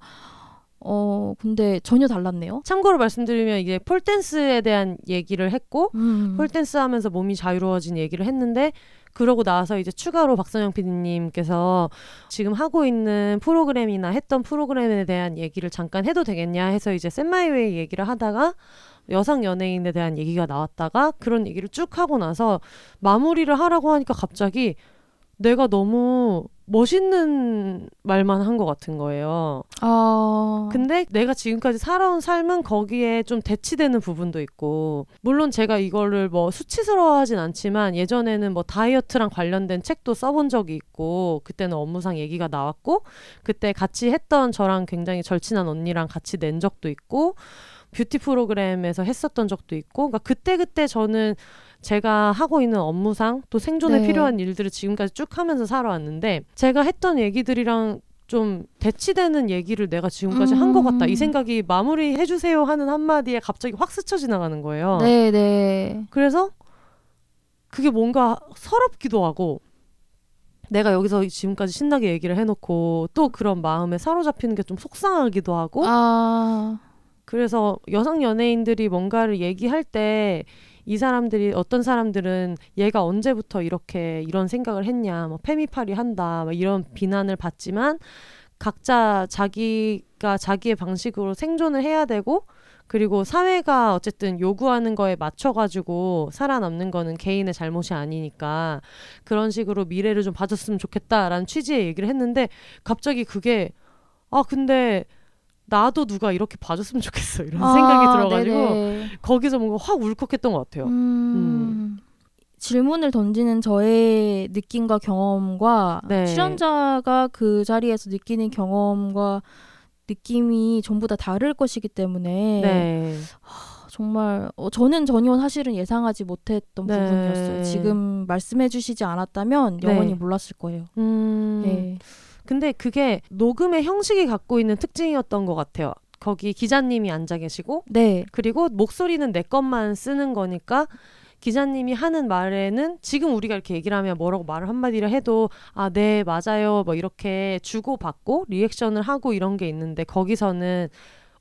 어 근데 전혀 달랐네요. 참고로 말씀드리면 이게 폴댄스에 대한 얘기를 했고 음. 폴댄스 하면서 몸이 자유로워진 얘기를 했는데 그러고 나서 이제 추가로 박선영 PD님께서 지금 하고 있는 프로그램이나 했던 프로그램에 대한 얘기를 잠깐 해도 되겠냐 해서 이제 샌마이웨이 얘기를 하다가 여성 연예인에 대한 얘기가 나왔다가 그런 얘기를 쭉 하고 나서 마무리를 하라고 하니까 갑자기 내가 너무 멋있는 말만 한 것 같은 거예요. 아 근데 내가 지금까지 살아온 삶은 거기에 좀 대치되는 부분도 있고 물론 제가 이거를 뭐 수치스러워하진 않지만 예전에는 뭐 다이어트랑 관련된 책도 써본 적이 있고 그때는 업무상 얘기가 나왔고 그때 같이 했던 저랑 굉장히 절친한 언니랑 같이 낸 적도 있고 뷰티 프로그램에서 했었던 적도 있고 그러니까 그때 그때 저는 제가 하고 있는 업무상 또 생존에 네. 필요한 일들을 지금까지 쭉 하면서 살아왔는데 제가 했던 얘기들이랑 좀 대치되는 얘기를 내가 지금까지 한것 같다. 이 음. 생각이 마무리 해주세요 하는 한마디에 갑자기 확 스쳐 지나가는 거예요. 네네 그래서 그게 뭔가 서럽기도 하고 내가 여기서 지금까지 신나게 얘기를 해놓고 또 그런 마음에 사로잡히는 게 좀 속상하기도 하고 아 그래서 여성 연예인들이 뭔가를 얘기할 때 이 사람들이 어떤 사람들은 얘가 언제부터 이렇게 이런 생각을 했냐, 뭐 페미팔이 한다, 뭐 이런 비난을 받지만 각자 자기가 자기의 방식으로 생존을 해야 되고 그리고 사회가 어쨌든 요구하는 거에 맞춰가지고 살아남는 거는 개인의 잘못이 아니니까 그런 식으로 미래를 좀 봐줬으면 좋겠다라는 취지의 얘기를 했는데 갑자기 그게 아 근데 나도 누가 이렇게 봐줬으면 좋겠어 이런 아, 생각이 들어가지고 네네. 거기서 뭔가 확 울컥했던 것 같아요. 음, 질문을 던지는 저의 느낌과 경험과 네. 출연자가 그 자리에서 느끼는 경험과 느낌이 전부 다 다를 것이기 때문에 네. 정말 어, 저는 전혀 사실은 예상하지 못했던 네. 부분이었어요. 지금 말씀해주시지 않았다면 영원히 네. 몰랐을 거예요. 음. 네. 근데 그게 녹음의 형식이 갖고 있는 특징이었던 것 같아요. 거기 기자님이 앉아 계시고 네. 그리고 목소리는 내 것만 쓰는 거니까 기자님이 하는 말에는 지금 우리가 이렇게 얘기를 하면 뭐라고 말을 한마디를 해도 아, 네, 맞아요. 뭐 이렇게 주고받고 리액션을 하고 이런 게 있는데 거기서는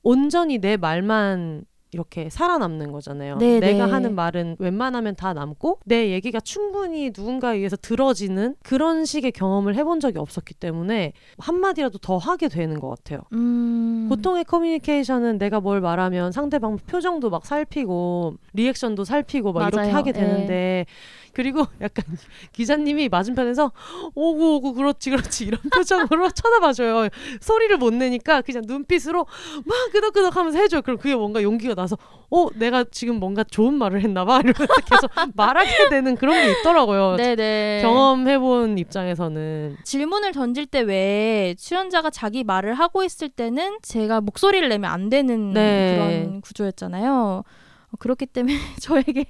온전히 내 말만 이렇게 살아남는 거잖아요. 네, 내가 네. 하는 말은 웬만하면 다 남고 내 얘기가 충분히 누군가에 의해서 들어지는 그런 식의 경험을 해본 적이 없었기 때문에 한마디라도 더 하게 되는 것 같아요. 음. 보통의 커뮤니케이션은 내가 뭘 말하면 상대방 표정도 막 살피고 리액션도 살피고 막 이렇게 맞아요. 하게 예. 되는데 그리고 약간 기자님이 맞은편에서 오구 오구 그렇지 그렇지 이런 표정으로 쳐다봐줘요 소리를 못 내니까 그냥 눈빛으로 막 끄덕끄덕 하면서 해줘요 그럼 그게 뭔가 용기가 나서 어 내가 지금 뭔가 좋은 말을 했나 봐 이러면서 계속 말하게 되는 그런 게 있더라고요 네네. 경험해본 입장에서는 질문을 던질 때 왜 출연자가 자기 말을 하고 있을 때는 제가 목소리를 내면 안 되는 네. 그런 구조였잖아요. 어, 그렇기 때문에 저에게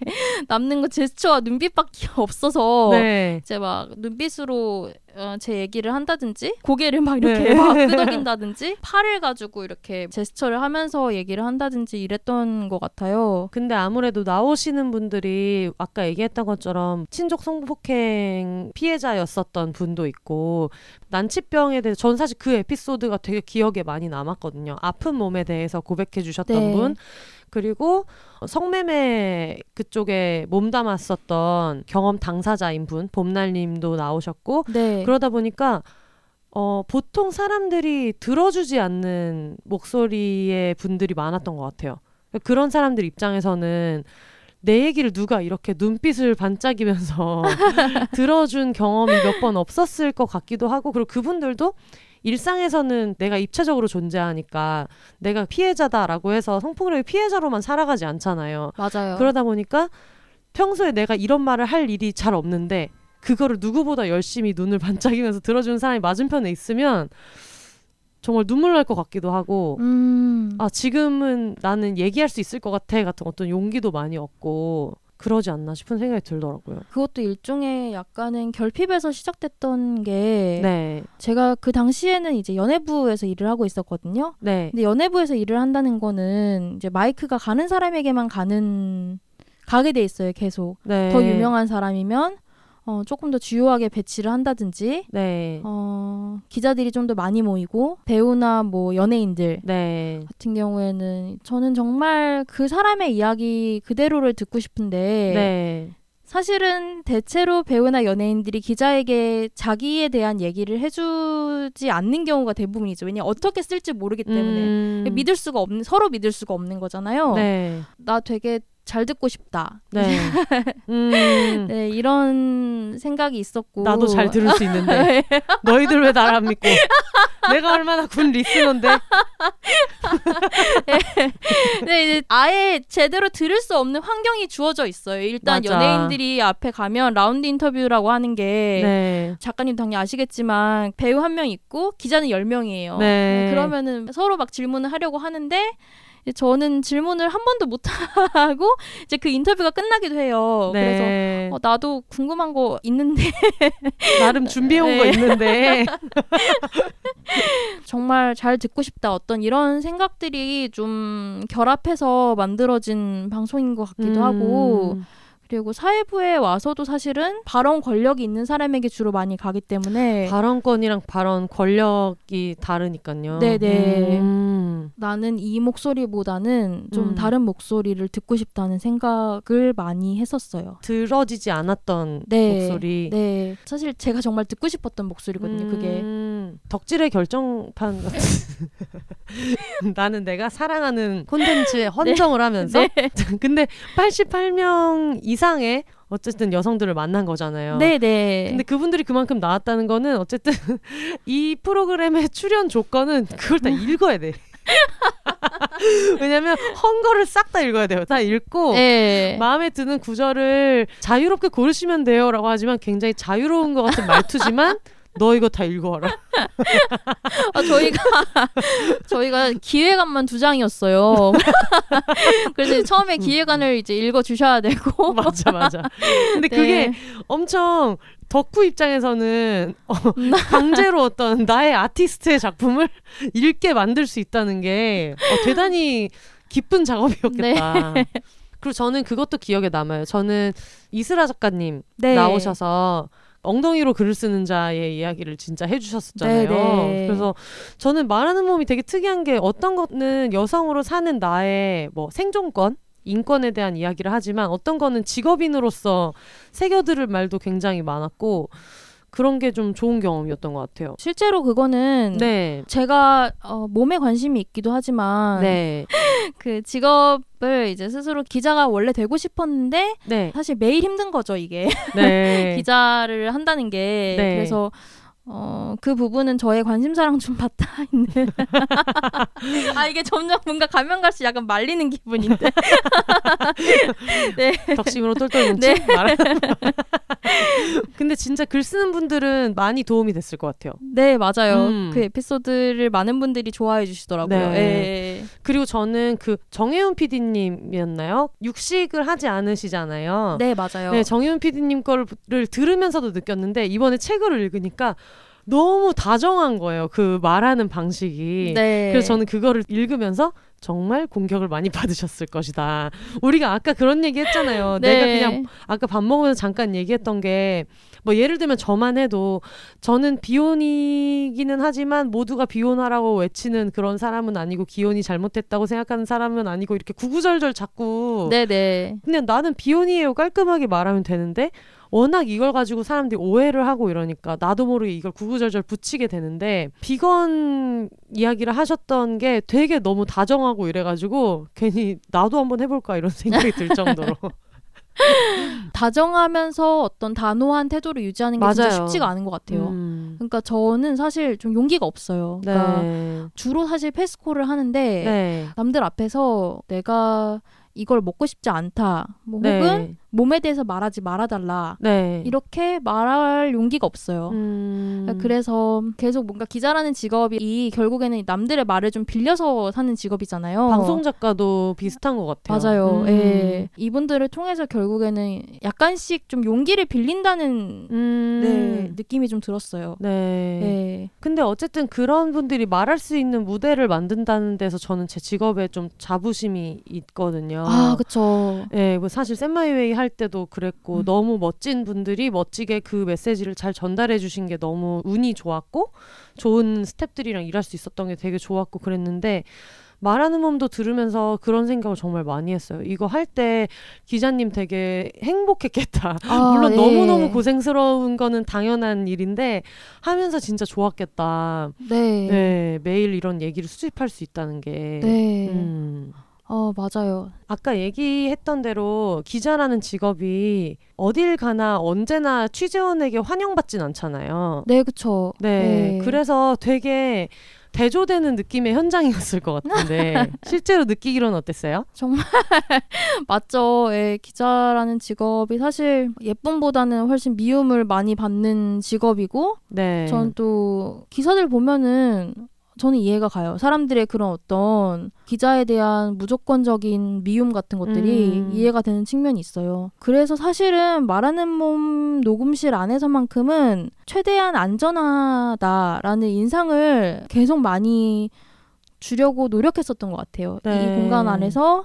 남는 거 제스처와 눈빛밖에 없어서 네 이제 막 눈빛으로 어, 제 얘기를 한다든지 고개를 막 이렇게 네. 막 끄덕인다든지 팔을 가지고 이렇게 제스처를 하면서 얘기를 한다든지 이랬던 것 같아요. 근데 아무래도 나오시는 분들이 아까 얘기했던 것처럼 친족 성폭행 피해자였었던 분도 있고 난치병에 대해서 전 사실 그 에피소드가 되게 기억에 많이 남았거든요. 아픈 몸에 대해서 고백해 주셨던 네. 분 그리고 성매매 그쪽에 몸담았었던 경험 당사자인 분 봄날님도 나오셨고 네. 그러다 보니까 어, 보통 사람들이 들어주지 않는 목소리의 분들이 많았던 것 같아요. 그런 사람들 입장에서는 내 얘기를 누가 이렇게 눈빛을 반짝이면서 들어준 경험이 몇 번 없었을 것 같기도 하고 그리고 그분들도 일상에서는 내가 입체적으로 존재하니까 내가 피해자다라고 해서 성폭력의 피해자로만 살아가지 않잖아요. 맞아요. 그러다 보니까 평소에 내가 이런 말을 할 일이 잘 없는데 그거를 누구보다 열심히 눈을 반짝이면서 들어주는 사람이 맞은편에 있으면 정말 눈물 날 것 같기도 하고 음. 아 지금은 나는 얘기할 수 있을 것 같아 같은 어떤 용기도 많이 얻고 그러지 않나 싶은 생각이 들더라고요. 그것도 일종의 약간은 결핍에서 시작됐던 게 네, 제가 그 당시에는 이제 연예부에서 일을 하고 있었거든요. 네, 근데 연예부에서 일을 한다는 거는 이제 마이크가 가는 사람에게만 가는 가게 돼 있어요. 계속 네. 더 유명한 사람이면 어, 조금 더 주요하게 배치를 한다든지 네, 어, 기자들이 좀 더 많이 모이고 배우나 뭐 연예인들 네, 같은 경우에는 저는 정말 그 사람의 이야기 그대로를 듣고 싶은데 네, 사실은 대체로 배우나 연예인들이 기자에게 자기에 대한 얘기를 해주지 않는 경우가 대부분이죠. 왜냐 어떻게 쓸지 모르기 때문에. 음, 믿을 수가 없는 서로 믿을 수가 없는 거잖아요. 네, 나 되게 잘 듣고 싶다. 네, 음, 네, 이런 생각이 있었고 나도 잘 들을 수 있는데 너희들 왜날안 믿고? 내가 얼마나 군 리스너인데? 네, 이제 아예 제대로 들을 수 없는 환경이 주어져 있어요. 일단 맞아. 연예인들이 앞에 가면 라운드 인터뷰라고 하는 게 네, 작가님 당연히 아시겠지만 배우 한 명 있고 기자는 10명이에요. 네. 그러면은 서로 막 질문을 하려고 하는데 저는 질문을 한 번도 못 하고 이제 그 인터뷰가 끝나기도 해요. 그래서 네. 어, 나도 궁금한 거 있는데 나름 준비해 온 거 네. 있는데 정말 잘 듣고 싶다. 어떤 이런 생각들이 좀 결합해서 만들어진 방송인 것 같기도 음, 하고 그리고 사회부에 와서도 사실은 발언 권력이 있는 사람에게 주로 많이 가기 때문에 발언권이랑 발언 권력이 다르니까요. 네네. 음. 음. 나는 이 목소리보다는 좀 음. 다른 목소리를 듣고 싶다는 생각을 많이 했었어요. 들어지지 않았던 네. 목소리. 네. 사실 제가 정말 듣고 싶었던 목소리거든요. 그게. 음, 덕질의 결정판 같은. 나는 내가 사랑하는 콘텐츠에 헌정을 하면서. 네. 근데 88명 이 상의 어쨌든 여성들을 만난 거잖아요. 네, 네. 근데 그분들이 그만큼 나왔다는 거는 어쨌든 이 프로그램의 출연 조건은 그걸 다 읽어야 돼. 왜냐면 헝거를 싹 다 읽어야 돼요. 다 읽고 네. 마음에 드는 구절을 자유롭게 고르시면 돼요라고 하지만 굉장히 자유로운 것 같은 말투지만 너 이거 다 읽어와라. 아, 저희가 저희가 기획안만 두 장이었어요. 그래서 처음에 기획안을 이제 읽어 주셔야 되고 맞아 맞아. 근데 그게 네. 엄청 덕후 입장에서는 어, 강제로 어떤 나의 아티스트의 작품을 읽게 만들 수 있다는 게 어, 대단히 기쁜 작업이었겠다. 네. 그리고 저는 그것도 기억에 남아요. 저는 이스라 작가님 네. 나오셔서 엉덩이로 글을 쓰는 자의 이야기를 진짜 해주셨었잖아요. 네, 네. 그래서 저는 말하는 몸이 되게 특이한 게 어떤 거는 여성으로 사는 나의 뭐 생존권 인권에 대한 이야기를 하지만 어떤 거는 직업인으로서 새겨들을 말도 굉장히 많았고 그런 게 좀 좋은 경험이었던 것 같아요. 실제로 그거는 네. 제가 어, 몸에 관심이 있기도 하지만 네. 그 직업을 이제 스스로 기자가 원래 되고 싶었는데 네. 사실 매일 힘든 거죠 이게 네. 기자를 한다는 게 네. 그래서 어, 그 부분은 저의 관심사랑 좀 맞닿아 있는 아 이게 점점 뭔가 가면 갈수록 약간 말리는 기분인데 덕심으로 똘똘 뭉친 말. 근데 진짜 글 쓰는 분들은 많이 도움이 됐을 것 같아요. 네 맞아요 음. 그 에피소드를 많은 분들이 좋아해 주시더라고요 네. 예. 그리고 저는 그 정혜윤 PD님이었나요? 육식을 하지 않으시잖아요. 네 맞아요 네, 정혜윤 PD님 거를 들으면서도 느꼈는데 이번에 책을 읽으니까 너무 다정한 거예요. 그 말하는 방식이. 네. 그래서 저는 그거를 읽으면서 정말 공격을 많이 받으셨을 것이다. 우리가 아까 그런 얘기 했잖아요. 네. 내가 그냥 아까 밥 먹으면서 잠깐 얘기했던 게 뭐 예를 들면 저만 해도 저는 비혼이기는 하지만 모두가 비혼하라고 외치는 그런 사람은 아니고 기혼이 잘못됐다고 생각하는 사람은 아니고 이렇게 구구절절 자꾸 네네 그냥 나는 비혼이에요 깔끔하게 말하면 되는데 워낙 이걸 가지고 사람들이 오해를 하고 이러니까 나도 모르게 이걸 구구절절 붙이게 되는데 비건 이야기를 하셨던 게 되게 너무 다정하고 이래가지고 괜히 나도 한번 해볼까 이런 생각이 들 정도로 다정하면서 어떤 단호한 태도를 유지하는 게 진짜 맞아요. 쉽지가 않은 것 같아요. 음. 그러니까 저는 사실 좀 용기가 없어요. 그러니까 네. 주로 사실 패스콜을 하는데 네. 남들 앞에서 내가 이걸 먹고 싶지 않다. 뭐 네. 혹은 몸에 대해서 말하지 말아달라. 네. 이렇게 말할 용기가 없어요. 음. 그러니까 그래서 계속 뭔가 기자라는 직업이 이 결국에는 남들의 말을 좀 빌려서 사는 직업이잖아요. 방송 작가도 비슷한 것 같아요. 맞아요. 음. 예. 이분들을 통해서 결국에는 약간씩 좀 용기를 빌린다는 음. 네, 느낌이 좀 들었어요. 네. 네. 근데 어쨌든 그런 분들이 말할 수 있는 무대를 만든다는 데서 저는 제 직업에 좀 자부심이 있거든요. 아, 그쵸. 예, 뭐 사실 샌마이웨이 할 때도 그랬고 음. 너무 멋진 분들이 멋지게 그 메시지를 잘 전달해 주신 게 너무 운이 좋았고 좋은 스탭들이랑 일할 수 있었던 게 되게 좋았고 그랬는데 말하는 몸도 들으면서 그런 생각을 정말 많이 했어요. 이거 할 때 기자님 되게 행복했겠다. 아, 물론 네. 너무너무 고생스러운 거는 당연한 일인데 하면서 진짜 좋았겠다. 네. 네, 매일 이런 얘기를 수집할 수 있다는 게. 네. 음. 어, 맞아요. 아까 얘기했던 대로 기자라는 직업이 어딜 가나 언제나 취재원에게 환영받진 않잖아요. 네, 그쵸. 네, 그래서 되게 대조되는 느낌의 현장이었을 것 같은데 실제로 느끼기로는 어땠어요? 맞죠. 예, 기자라는 직업이 사실 예쁨보다는 훨씬 미움을 많이 받는 직업이고, 네, 전또 기사들 보면은 저는 이해가 가요. 사람들의 그런 어떤 기자에 대한 무조건적인 미움 같은 것들이 음. 이해가 되는 측면이 있어요. 그래서 사실은 말하는 몸 녹음실 안에서만큼은 최대한 안전하다라는 인상을 계속 많이 주려고 노력했었던 것 같아요. 네. 이 공간 안에서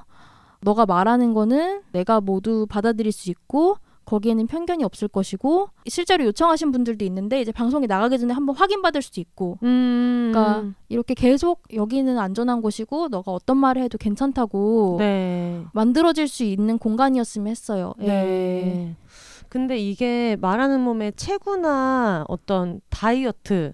너가 말하는 거는 내가 모두 받아들일 수 있고 거기에는 편견이 없을 것이고 실제로 요청하신 분들도 있는데 이제 방송에 나가기 전에 한번 확인받을 수도 있고 음. 그러니까 이렇게 계속 여기는 안전한 곳이고 너가 어떤 말을 해도 괜찮다고 네. 만들어질 수 있는 공간이었으면 했어요. 예. 네. 근데 이게 말하는 몸의 체구나 어떤 다이어트,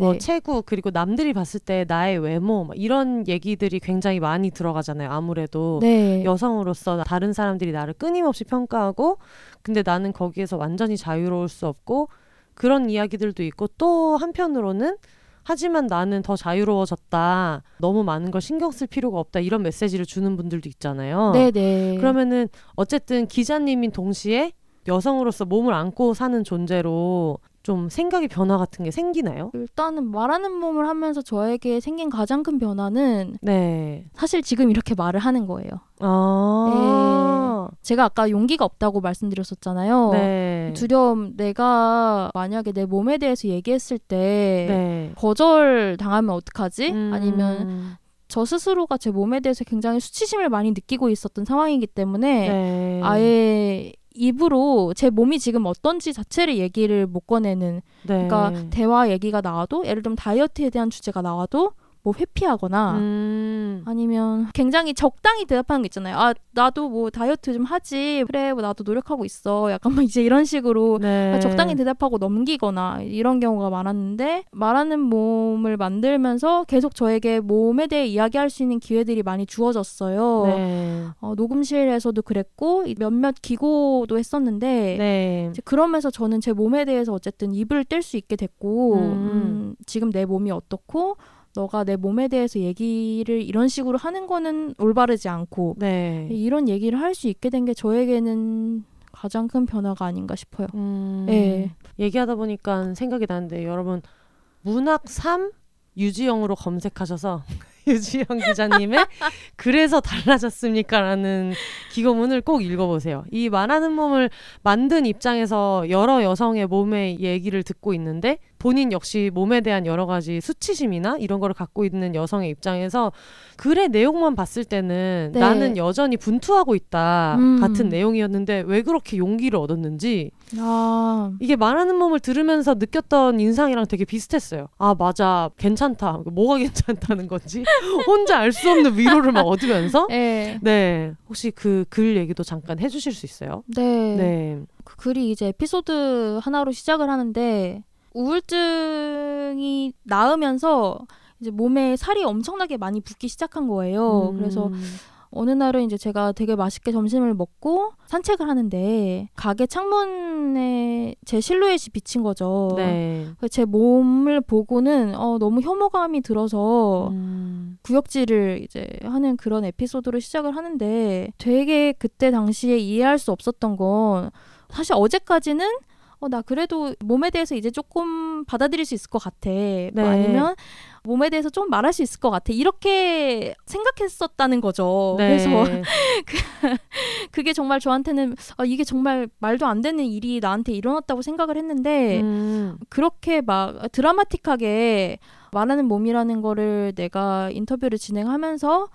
뭐 체구 그리고 남들이 봤을 때 나의 외모 막 이런 얘기들이 굉장히 많이 들어가잖아요. 아무래도 네. 여성으로서 다른 사람들이 나를 끊임없이 평가하고 근데 나는 거기에서 완전히 자유로울 수 없고 그런 이야기들도 있고 또 한편으로는 하지만 나는 더 자유로워졌다. 너무 많은 걸 신경 쓸 필요가 없다. 이런 메시지를 주는 분들도 있잖아요. 네네. 그러면은 어쨌든 기자님인 동시에 여성으로서 몸을 안고 사는 존재로 좀 생각의 변화 같은 게 생기나요? 일단은 말하는 몸을 하면서 저에게 생긴 가장 큰 변화는 네. 사실 지금 이렇게 말을 하는 거예요. 아. 제가 아까 용기가 없다고 말씀드렸었잖아요. 네. 두려움 내가 만약에 내 몸에 대해서 얘기했을 때 네. 거절 당하면 어떡하지? 음. 아니면 저 스스로가 제 몸에 대해서 굉장히 수치심을 많이 느끼고 있었던 상황이기 때문에 네. 아예 입으로 제 몸이 지금 어떤지 자체를 얘기를 못 꺼내는 네. 그러니까 대화 얘기가 나와도 예를 들면 다이어트에 대한 주제가 나와도 뭐 회피하거나 음. 아니면 굉장히 적당히 대답하는 게 있잖아요. 아 나도 뭐 다이어트 좀 하지. 그래 뭐 나도 노력하고 있어. 약간 막 이제 이런 식으로 네. 적당히 대답하고 넘기거나 이런 경우가 많았는데 말하는 몸을 만들면서 계속 저에게 몸에 대해 이야기할 수 있는 기회들이 많이 주어졌어요. 네. 어, 녹음실에서도 그랬고 이 몇몇 기고도 했었는데 네. 그러면서 저는 제 몸에 대해서 어쨌든 입을 뗄 수 있게 됐고 음. 음, 지금 내 몸이 어떻고 너가 내 몸에 대해서 얘기를 이런 식으로 하는 거는 올바르지 않고 네. 이런 얘기를 할 수 있게 된 게 저에게는 가장 큰 변화가 아닌가 싶어요. 음. 예. 얘기하다 보니까 생각이 나는데 여러분 문학 3 유지영으로 검색하셔서 유지영 기자님의 그래서 달라졌습니까라는 기고문을 꼭 읽어보세요. 이 말하는 몸을 만든 입장에서 여러 여성의 몸의 얘기를 듣고 있는데 본인 역시 몸에 대한 여러 가지 수치심이나 이런 거를 갖고 있는 여성의 입장에서 글의 내용만 봤을 때는 네. 나는 여전히 분투하고 있다 음. 같은 내용이었는데 왜 그렇게 용기를 얻었는지 아, 이게 말하는 몸을 들으면서 느꼈던 인상이랑 되게 비슷했어요. 아 맞아 괜찮다. 뭐가 괜찮다는 건지 혼자 알 수 없는 위로를 막 얻으면서 예. 네 혹시 그 글 얘기도 잠깐 해주실 수 있어요? 네. 네. 그 글이 이제 에피소드 하나로 시작을 하는데 우울증이 나으면서 이제 몸에 살이 엄청나게 많이 붓기 시작한 거예요. 음. 그래서 어느 날은 이제 제가 되게 맛있게 점심을 먹고 산책을 하는데 가게 창문에 제 실루엣이 비친 거죠. 네. 제 몸을 보고는 어, 너무 혐오감이 들어서 음. 구역질을 이제 하는 그런 에피소드로 시작을 하는데 되게 그때 당시에 이해할 수 없었던 건 사실 어제까지는 어, 나 그래도 몸에 대해서 이제 조금 받아들일 수 있을 것 같아. 네. 뭐 아니면 몸에 대해서 좀 말할 수 있을 것 같아. 이렇게 생각했었다는 거죠. 네. 그래서 그게 정말 저한테는 아, 이게 정말 말도 안 되는 일이 나한테 일어났다고 생각을 했는데 음. 그렇게 막 드라마틱하게 말하는 몸이라는 거를 내가 인터뷰를 진행하면서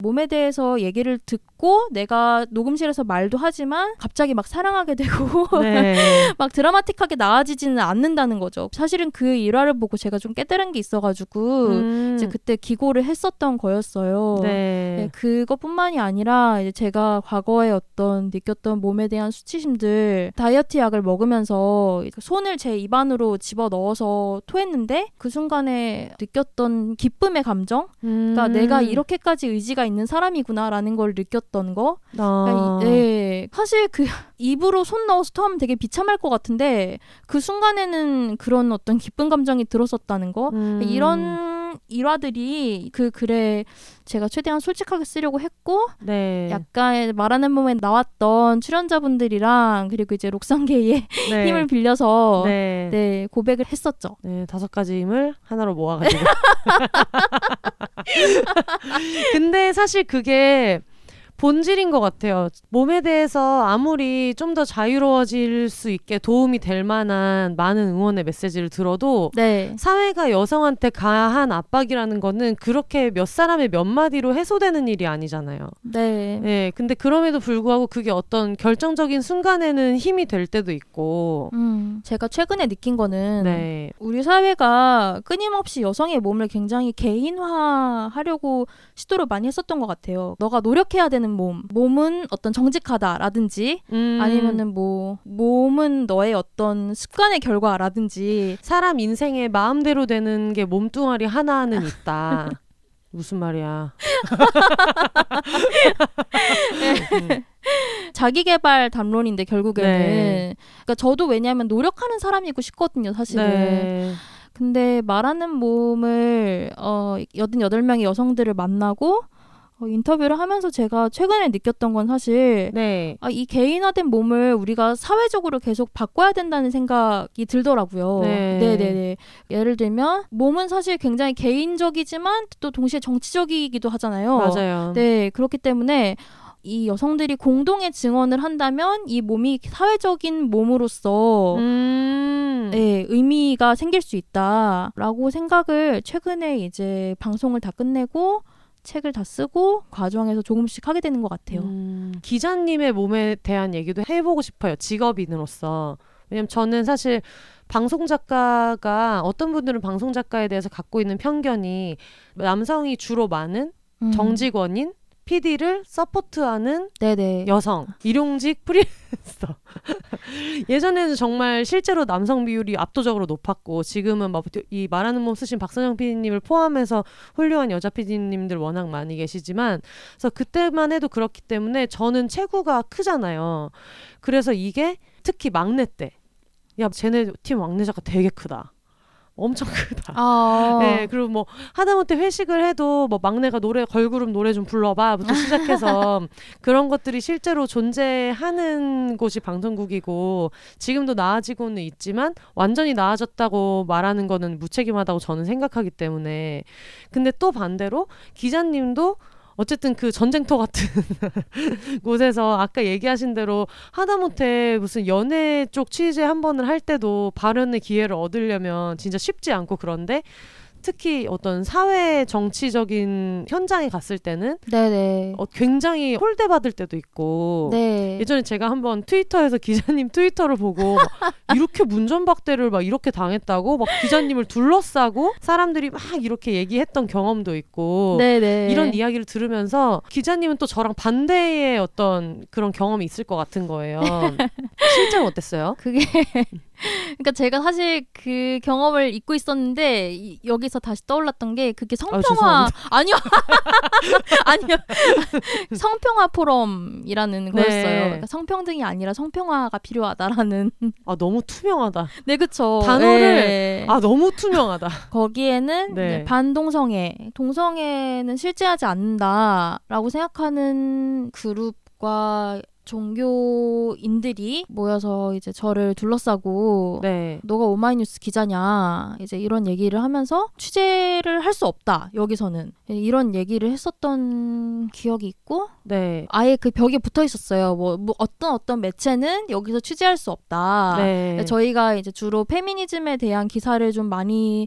몸에 대해서 얘기를 듣고 내가 녹음실에서 말도 하지만 갑자기 막 사랑하게 되고 네. 막 드라마틱하게 나아지지는 않는다는 거죠. 사실은 그 일화를 보고 제가 좀 깨달은 게 있어가지고 음. 이제 그때 기고를 했었던 거였어요. 네, 네. 그것뿐만이 아니라 이제 제가 과거에 어떤 느꼈던 몸에 대한 수치심들 다이어트 약을 먹으면서 손을 제 입안으로 집어 넣어서 토했는데 그 순간에 느꼈던 기쁨의 감정, 그러니까 음. 내가 이렇게까지 의지가 있는 사람이구나라는 걸 느꼈 던 거. 아. 그러니까 이- 네. 사실 그 입으로 손 넣어서 토하면 되게 비참할 것 같은데 그 순간에는 그런 어떤 기쁜 감정이 들었었다는 거. 음. 이런 일화들이 그 글에 제가 최대한 솔직하게 쓰려고 했고 네. 약간 말하는 몸에 나왔던 출연자분들이랑 그리고 이제 록상게이의 네. 힘을 빌려서 네. 네. 고백을 했었죠. 네, 다섯 가지 힘을 하나로 모아가지고. 근데 사실 그게 본질인 것 같아요. 몸에 대해서 아무리 좀 더 자유로워질 수 있게 도움이 될 만한 많은 응원의 메시지를 들어도 네. 사회가 여성한테 가한 압박이라는 거는 그렇게 몇 사람의 몇 마디로 해소되는 일이 아니잖아요. 네. 네, 근데 그럼에도 불구하고 그게 어떤 결정적인 순간에는 힘이 될 때도 있고. 음, 제가 최근에 느낀 거는 네. 우리 사회가 끊임없이 여성의 몸을 굉장히 개인화하려고 시도를 많이 했었던 것 같아요. 너가 노력해야 되는 몸, 몸은 어떤 정직하다라든지 음, 아니면은 뭐 몸은 너의 어떤 습관의 결과라든지 사람 인생에 마음대로 되는 게 몸뚱아리 하나는 있다. 무슨 말이야? 음, 자기 개발 담론인데 결국에는 네. 그러니까 저도 왜냐하면 노력하는 사람이고 싶거든요, 사실은. 네. 근데 말하는 몸을 어 88명의 여성들을 만나고 어, 인터뷰를 하면서 제가 최근에 느꼈던 건 사실 네. 아, 이 개인화된 몸을 우리가 사회적으로 계속 바꿔야 된다는 생각이 들더라고요. 네. 네네네. 예를 들면 몸은 사실 굉장히 개인적이지만 또 동시에 정치적이기도 하잖아요. 맞아요. 네, 그렇기 때문에 이 여성들이 공동의 증언을 한다면 이 몸이 사회적인 몸으로서 음. 네, 의미가 생길 수 있다라고 생각을 최근에 이제 방송을 다 끝내고 책을 다 쓰고 과정에서 조금씩 하게 되는 것 같아요. 음, 기자님의 몸에 대한 얘기도 해보고 싶어요. 직업인으로서. 왜냐면 저는 사실 방송 작가가 어떤 분들은 방송 작가에 대해서 갖고 있는 편견이 남성이 주로 많은 음. 정직원인 PD를 서포트하는 네네. 여성, 일용직 프리랜서. 예전에는 정말 실제로 남성 비율이 압도적으로 높았고 지금은 막 이 말하는 몸 쓰신 박선영 PD님을 포함해서 훌륭한 여자 PD님들 워낙 많이 계시지만 그래서 그때만 해도 그렇기 때문에 저는 체구가 크잖아요. 그래서 이게 특히 막내 때, 야 쟤네 팀 막내 작가 되게 크다. 엄청 크다. 아, 네, 그리고 뭐 하다못해 회식을 해도 뭐 막내가 노래 걸그룹 노래 좀 불러봐부터 시작해서 그런 것들이 실제로 존재하는 곳이 방송국이고 지금도 나아지고는 있지만 완전히 나아졌다고 말하는 거는 무책임하다고 저는 생각하기 때문에 근데 또 반대로 기자님도 어쨌든 그 전쟁터 같은 곳에서 아까 얘기하신 대로 하다못해 무슨 연애 쪽 취재 한 번을 할 때도 발언의 기회를 얻으려면 진짜 쉽지 않고 그런데 특히 어떤 사회 정치적인 현장에 갔을 때는 네네. 어, 굉장히 홀대받을 때도 있고 네. 예전에 제가 한번 트위터에서 기자님 트위터를 보고 막 이렇게 문전박대를 막 이렇게 당했다고 막 기자님을 둘러싸고 사람들이 막 이렇게 얘기했던 경험도 있고 네네. 이런 이야기를 들으면서 기자님은 또 저랑 반대의 어떤 그런 경험이 있을 것 같은 거예요. 실제로 어땠어요? 그게 그러니까 제가 사실 그 경험을 잊고 있었는데 이- 여기서 다시 떠올랐던 게 그게 성평화 죄송합니다. 아니요 아니요 성평화 포럼이라는 네. 거였어요. 그러니까 성평등이 아니라 성평화가 필요하다라는 아 너무 투명하다. 네 그쵸 단어를- 네. 아 너무 투명하다. 거기에는 네. 반동성애, 동성애는 실제하지 않는다라고 생각하는 그룹 과 종교인들이 모여서 이제 저를 둘러싸고 네. 너가 오마이뉴스 기자냐 이제 이런 얘기를 하면서 취재를 할 수 없다 여기서는 이런 얘기를 했었던 기억이 있고 네. 아예 그 벽에 붙어 있었어요 뭐, 뭐 어떤 어떤 매체는 여기서 취재할 수 없다 네. 저희가 이제 주로 페미니즘에 대한 기사를 좀 많이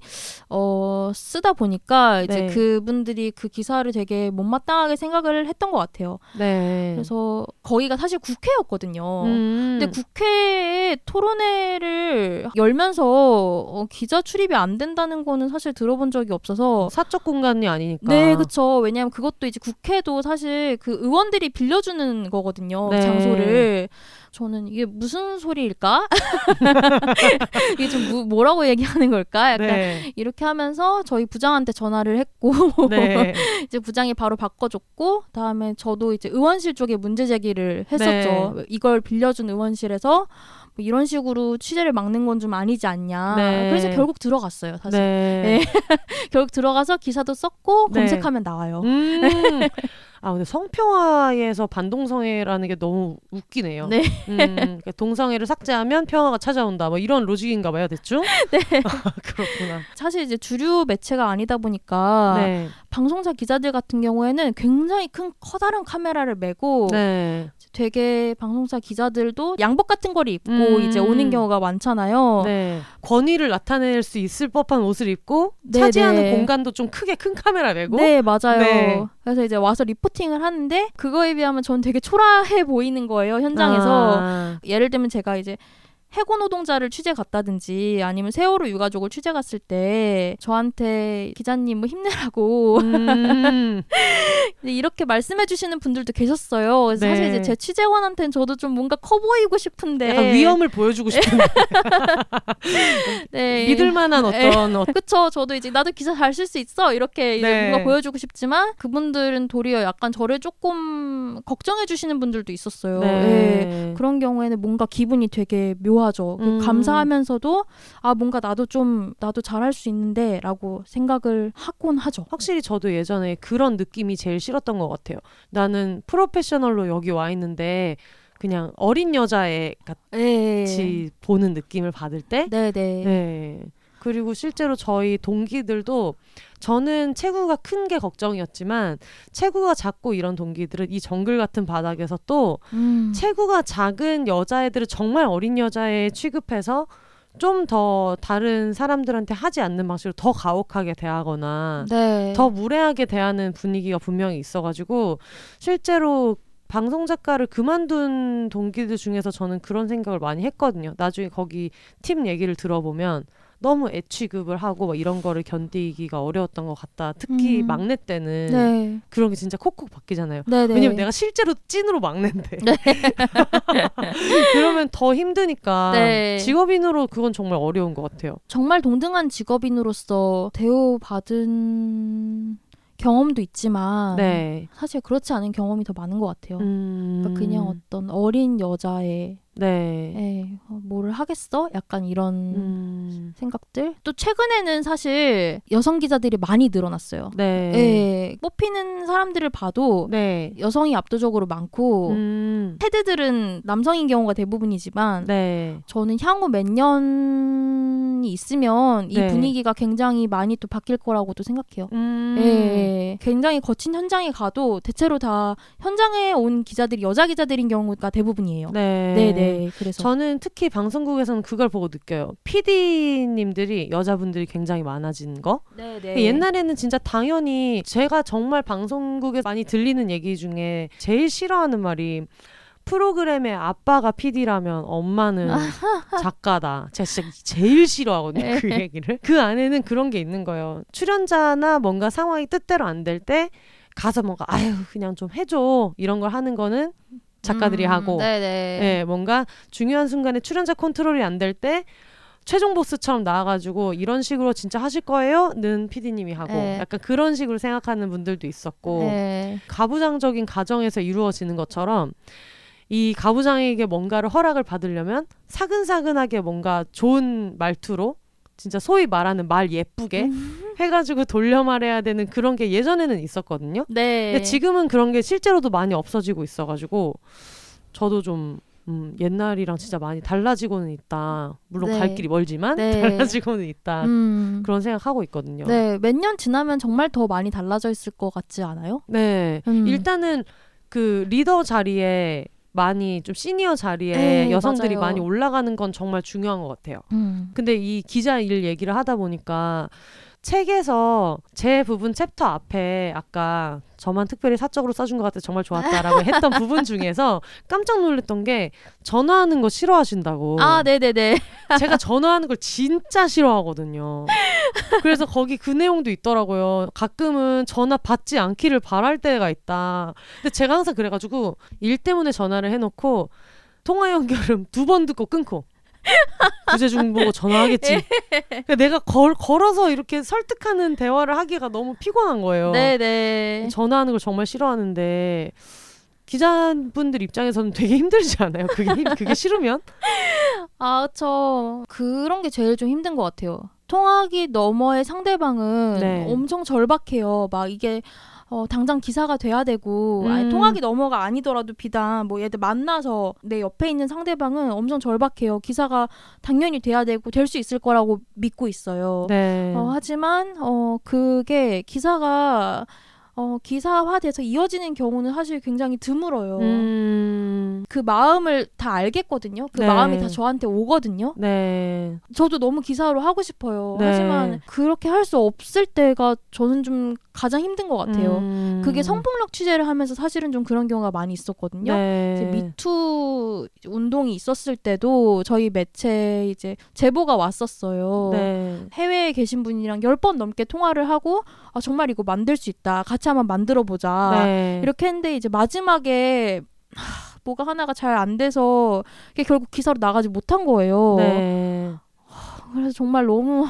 어, 쓰다 보니까 이제 네. 그분들이 그 기사를 되게 못마땅하게 생각을 했던 것 같아요. 네. 그래서 거기가 사실 국회였거든요. 음. 근데 국회에 토론회를 열면서 어, 기자 출입이 안 된다는 거는 사실 들어본 적이 없어서 사적 공간이 아니니까. 네, 그쵸. 왜냐하면 그것도 이제 국회도 사실 그 의원들이 빌려주는 거거든요. 네. 장소를. 저는 이게 무슨 소리일까? 이게 좀 무- 뭐라고 얘기하는 걸까? 약간 네. 이렇게 하면서 저희 부장한테 전화를 했고 네. 이제 부장이 바로 바꿔줬고 다음에 저도 이제 의원실 쪽에 문제 제기를 네. 했었죠. 이걸 빌려준 의원실에서 뭐 이런 식으로 취재를 막는 건 좀 아니지 않냐. 네. 그래서 결국 들어갔어요. 사실 네. 결국 들어가서 기사도 썼고 네. 검색하면 나와요. 음. 아 근데 성평화에서 반동성애라는 게 너무 웃기네요. 네. 음, 그러니까 동성애를 삭제하면 평화가 찾아온다. 뭐 이런 로직인가 봐요, 대충. 네. 그렇구나. 사실 이제 주류 매체가 아니다 보니까 네. 방송사 기자들 같은 경우에는 굉장히 큰 커다란 카메라를 메고 네. 되게 방송사 기자들도 양복 같은 거를 입고 음. 이제 오는 경우가 많잖아요. 네. 권위를 나타낼 수 있을 법한 옷을 입고 네, 차지하는 네. 공간도 좀 크게 큰 카메라 메고 네, 맞아요. 네. 그래서 이제 와서 리포팅을 하는데 그거에 비하면 전 되게 초라해 보이는 거예요, 현장에서. 아. 예를 들면 제가 이제 해고 노동자를 취재 갔다든지 아니면 세월호 유가족을 취재 갔을 때 저한테 기자님 뭐 힘내라고 음. 근데 이렇게 말씀해 주시는 분들도 계셨어요. 그래서 네. 사실 이제 제 취재원한테는 저도 좀 뭔가 커 보이고 싶은데 약간 위험을 보여주고 싶은 네. 믿을 만한 어떤 어- 그쵸. 저도 이제 나도 기사 잘 쓸 수 있어 이렇게 이제 네. 뭔가 보여주고 싶지만 그분들은 도리어 약간 저를 조금 걱정해 주시는 분들도 있었어요. 예. 네. 그런 경우에는 뭔가 기분이 되게 묘 하죠. 그 음. 감사하면서도 아 뭔가 나도 좀 나도 잘할 수 있는데라고 생각을 하곤 하죠. 확실히 저도 예전에 그런 느낌이 제일 싫었던 것 같아요. 나는 프로페셔널로 여기 와 있는데 그냥 어린 여자애 같이 보는 느낌을 받을 때 네, 네. 네. 그리고 실제로 저희 동기들도 저는 체구가 큰 게 걱정이었지만 체구가 작고 이런 동기들은 이 정글 같은 바닥에서 또 음. 체구가 작은 여자애들을 정말 어린 여자애 취급해서 좀더 다른 사람들한테 하지 않는 방식으로 더 가혹하게 대하거나 네. 더 무례하게 대하는 분위기가 분명히 있어가지고 실제로 방송 작가를 그만둔 동기들 중에서 저는 그런 생각을 많이 했거든요. 나중에 거기 팀 얘기를 들어보면 너무 애취급을 하고 막 이런 거를 견디기가 어려웠던 것 같다. 특히 음. 막내 때는 네. 그런 게 진짜 콕콕 바뀌잖아요. 네, 네. 왜냐면 내가 실제로 찐으로 막내인데 그러면 더 힘드니까 네. 직업인으로 그건 정말 어려운 것 같아요. 정말 동등한 직업인으로서 대우받은 경험도 있지만 네. 사실 그렇지 않은 경험이 더 많은 것 같아요. 음, 그러니까 그냥 어떤 어린 여자의 네. 에, 어, 뭐를 하겠어? 약간 이런 음, 생각들. 또 최근에는 사실 여성 기자들이 많이 늘어났어요. 네. 예, 뽑히는 사람들을 봐도 네. 여성이 압도적으로 많고 음, 헤드들은 남성인 경우가 대부분이지만 네. 저는 향후 몇 년이 있으면 이 네. 분위기가 굉장히 많이 또 바뀔 거라고도 생각해요. 음, 예, 굉장히 거친 현장에 가도 대체로 다 현장에 온 기자들이 여자 기자들인 경우가 대부분이에요. 네. 네, 네. 그래서 저는 특히 방송국에서는 그걸 보고 느껴요. PD님들이 여자분들이 굉장히 많아진 거. 네, 네. 옛날에는 진짜 당연히 제가 정말 방송국에 많이 들리는 얘기 중에 제일 싫어하는 말이 프로그램의 아빠가 PD라면 엄마는 작가다. 제가 진짜 제일 싫어하거든요. 그 얘기를. 그 안에는 그런 게 있는 거예요. 출연자나 뭔가 상황이 뜻대로 안 될 때 가서 뭔가 아유 그냥 좀 해줘 이런 걸 하는 거는 작가들이 음, 하고 네, 네. 예, 뭔가 중요한 순간에 출연자 컨트롤이 안 될 때 최종 보스처럼 나와가지고 이런 식으로 진짜 하실 거예요?는 PD님이 하고 네. 약간 그런 식으로 생각하는 분들도 있었고 네. 가부장적인 가정에서 이루어지는 것처럼 이 가부장에게 뭔가를 허락을 받으려면 사근사근하게 뭔가 좋은 말투로 진짜 소위 말하는 말 예쁘게 음. 해가지고 돌려 말해야 되는 그런 게 예전에는 있었거든요. 네. 근데 지금은 그런 게 실제로도 많이 없어지고 있어가지고 저도 좀 음, 옛날이랑 진짜 많이 달라지고는 있다. 물론 네. 갈 길이 멀지만 네. 달라지고는 있다. 음. 그런 생각하고 있거든요. 네, 몇 년 지나면 정말 더 많이 달라져 있을 것 같지 않아요? 네. 음. 일단은 그 리더 자리에 많이 좀 시니어 자리에 네, 여성들이 맞아요. 많이 올라가는 건 정말 중요한 것 같아요. 음. 근데 이 기자 일 얘기를 하다 보니까 책에서 제 부분 챕터 앞에 아까 저만 특별히 사적으로 써준 것 같아 정말 좋았다라고 했던 부분 중에서 깜짝 놀랐던 게 전화하는 거 싫어하신다고. 아, 네, 네, 네. 제가 전화하는 걸 진짜 싫어하거든요. 그래서 거기 그 내용도 있더라고요. 가끔은 전화 받지 않기를 바랄 때가 있다. 근데 제가 항상 그래가지고 일 때문에 전화를 해놓고 통화 연결음 두 번 듣고 끊고 부재중 보고 전화하겠지. 그러니까 내가 걸, 걸어서 이렇게 설득하는 대화를 하기가 너무 피곤한 거예요. 네, 네. 전화하는 걸 정말 싫어하는데 기자분들 입장에서는 되게 힘들지 않아요? 그게 힘- 그게 싫으면? 아, 저 그런 게 제일 좀 힘든 것 같아요. 통하기 너머의 상대방은 네. 엄청 절박해요. 막 이게 어, 당장 기사가 돼야 되고 아니, 음. 통하기 너머가 아니더라도 비단 뭐 얘들 만나서 내 옆에 있는 상대방은 엄청 절박해요. 기사가 당연히 돼야 되고 될 수 있을 거라고 믿고 있어요. 네. 어, 하지만 어 그게 기사가 어 기사화돼서 이어지는 경우는 사실 굉장히 드물어요. 음. 그 마음을 다 알겠거든요. 그 네. 마음이 다 저한테 오거든요. 네. 저도 너무 기사로 하고 싶어요. 네. 하지만 그렇게 할 수 없을 때가 저는 좀 가장 힘든 것 같아요. 음. 그게 성폭력 취재를 하면서 사실은 좀 그런 경우가 많이 있었거든요. 네. 이제 미투 운동이 있었을 때도 저희 매체 이제 제보가 왔었어요. 네. 해외에 계신 분이랑 열 번 넘게 통화를 하고 아, 정말 이거 만들 수 있다. 같이 한번 만들어 보자. 네. 이렇게 했는데 이제 마지막에 하, 뭐가 하나가 잘 안 돼서 결국 기사로 나가지 못한 거예요. 네. 그래서 정말 너무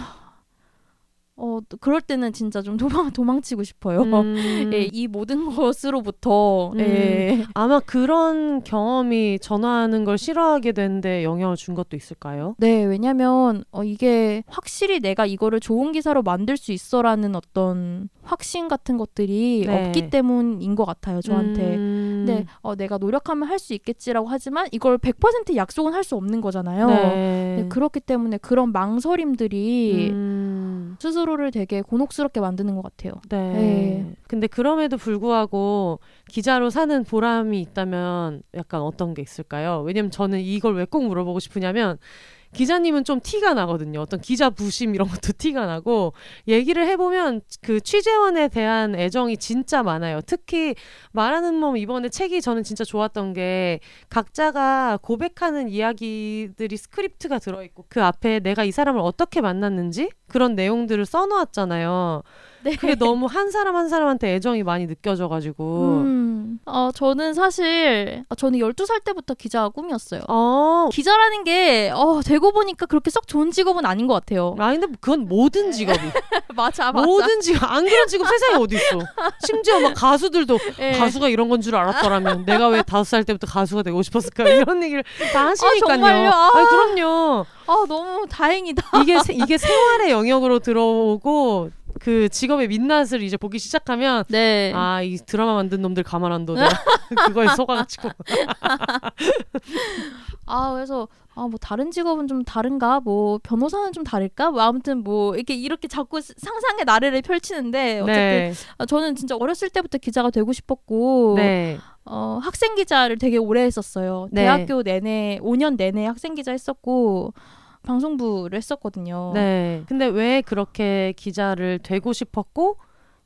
어 그럴 때는 진짜 좀 도망 도망치고 싶어요. 음. 예, 이 모든 것으로부터 음. 예. 아마 그런 경험이 전화하는 걸 싫어하게 되는데 영향을 준 것도 있을까요? 네, 왜냐면 어, 이게 확실히 내가 이거를 좋은 기사로 만들 수 있어라는 어떤 확신 같은 것들이 네. 없기 때문인 것 같아요, 저한테. 음. 근데 어, 내가 노력하면 할 수 있겠지라고 하지만 이걸 100% 약속은 할 수 없는 거잖아요. 네. 네, 그렇기 때문에 그런 망설임들이 음. 스스로를 되게 곤혹스럽게 만드는 것 같아요. 네. 네. 근데 그럼에도 불구하고 기자로 사는 보람이 있다면 약간 어떤 게 있을까요? 왜냐면 저는 이걸 왜 꼭 물어보고 싶으냐면 기자님은 좀 티가 나거든요. 어떤 기자 부심 이런 것도 티가 나고 얘기를 해보면 그 취재원에 대한 애정이 진짜 많아요. 특히 말하는 몸 이번에 책이 저는 진짜 좋았던 게 각자가 고백하는 이야기들이 스크립트가 들어있고 그 앞에 내가 이 사람을 어떻게 만났는지 그런 내용들을 써놓았잖아요. 네. 그게 너무 한 사람 한 사람한테 애정이 많이 느껴져가지고. 음, 어, 저는 사실 어, 저는 12살 때부터 기자가 꿈이었어요. 어. 기자라는 게 어, 되고 보니까 그렇게 썩 좋은 직업은 아닌 것 같아요. 아 근데 그건 모든 직업이 맞아, 모든 직업 안 그런 직업 세상에 어디 있어 심지어 막 가수들도 예. 가수가 이런 건 줄 알았더라면 내가 왜 다섯 살 때부터 가수가 되고 싶었을까 이런 얘기를 다 하시니까요 정말요? 아. 아니, 그럼요 아, 너무 다행이다. 이게 세- 이게 생활의 영역으로 들어오고 그 직업의 민낯을 이제 보기 시작하면 네. 아 이 드라마 만든 놈들 가만 안 둬. 그거에 속아가지고. 아 그래서 아 뭐 다른 직업은 좀 다른가 뭐 변호사는 좀 다를까 뭐 아무튼 뭐 이렇게 이렇게 자꾸 상상의 나래를 펼치는데 어쨌든 네. 아, 저는 진짜 어렸을 때부터 기자가 되고 싶었고 네. 어, 학생 기자를 되게 오래 했었어요 네. 대학교 내내 5년 내내 학생 기자 했었고 방송부를 했었거든요 네. 근데 왜 그렇게 기자를 되고 싶었고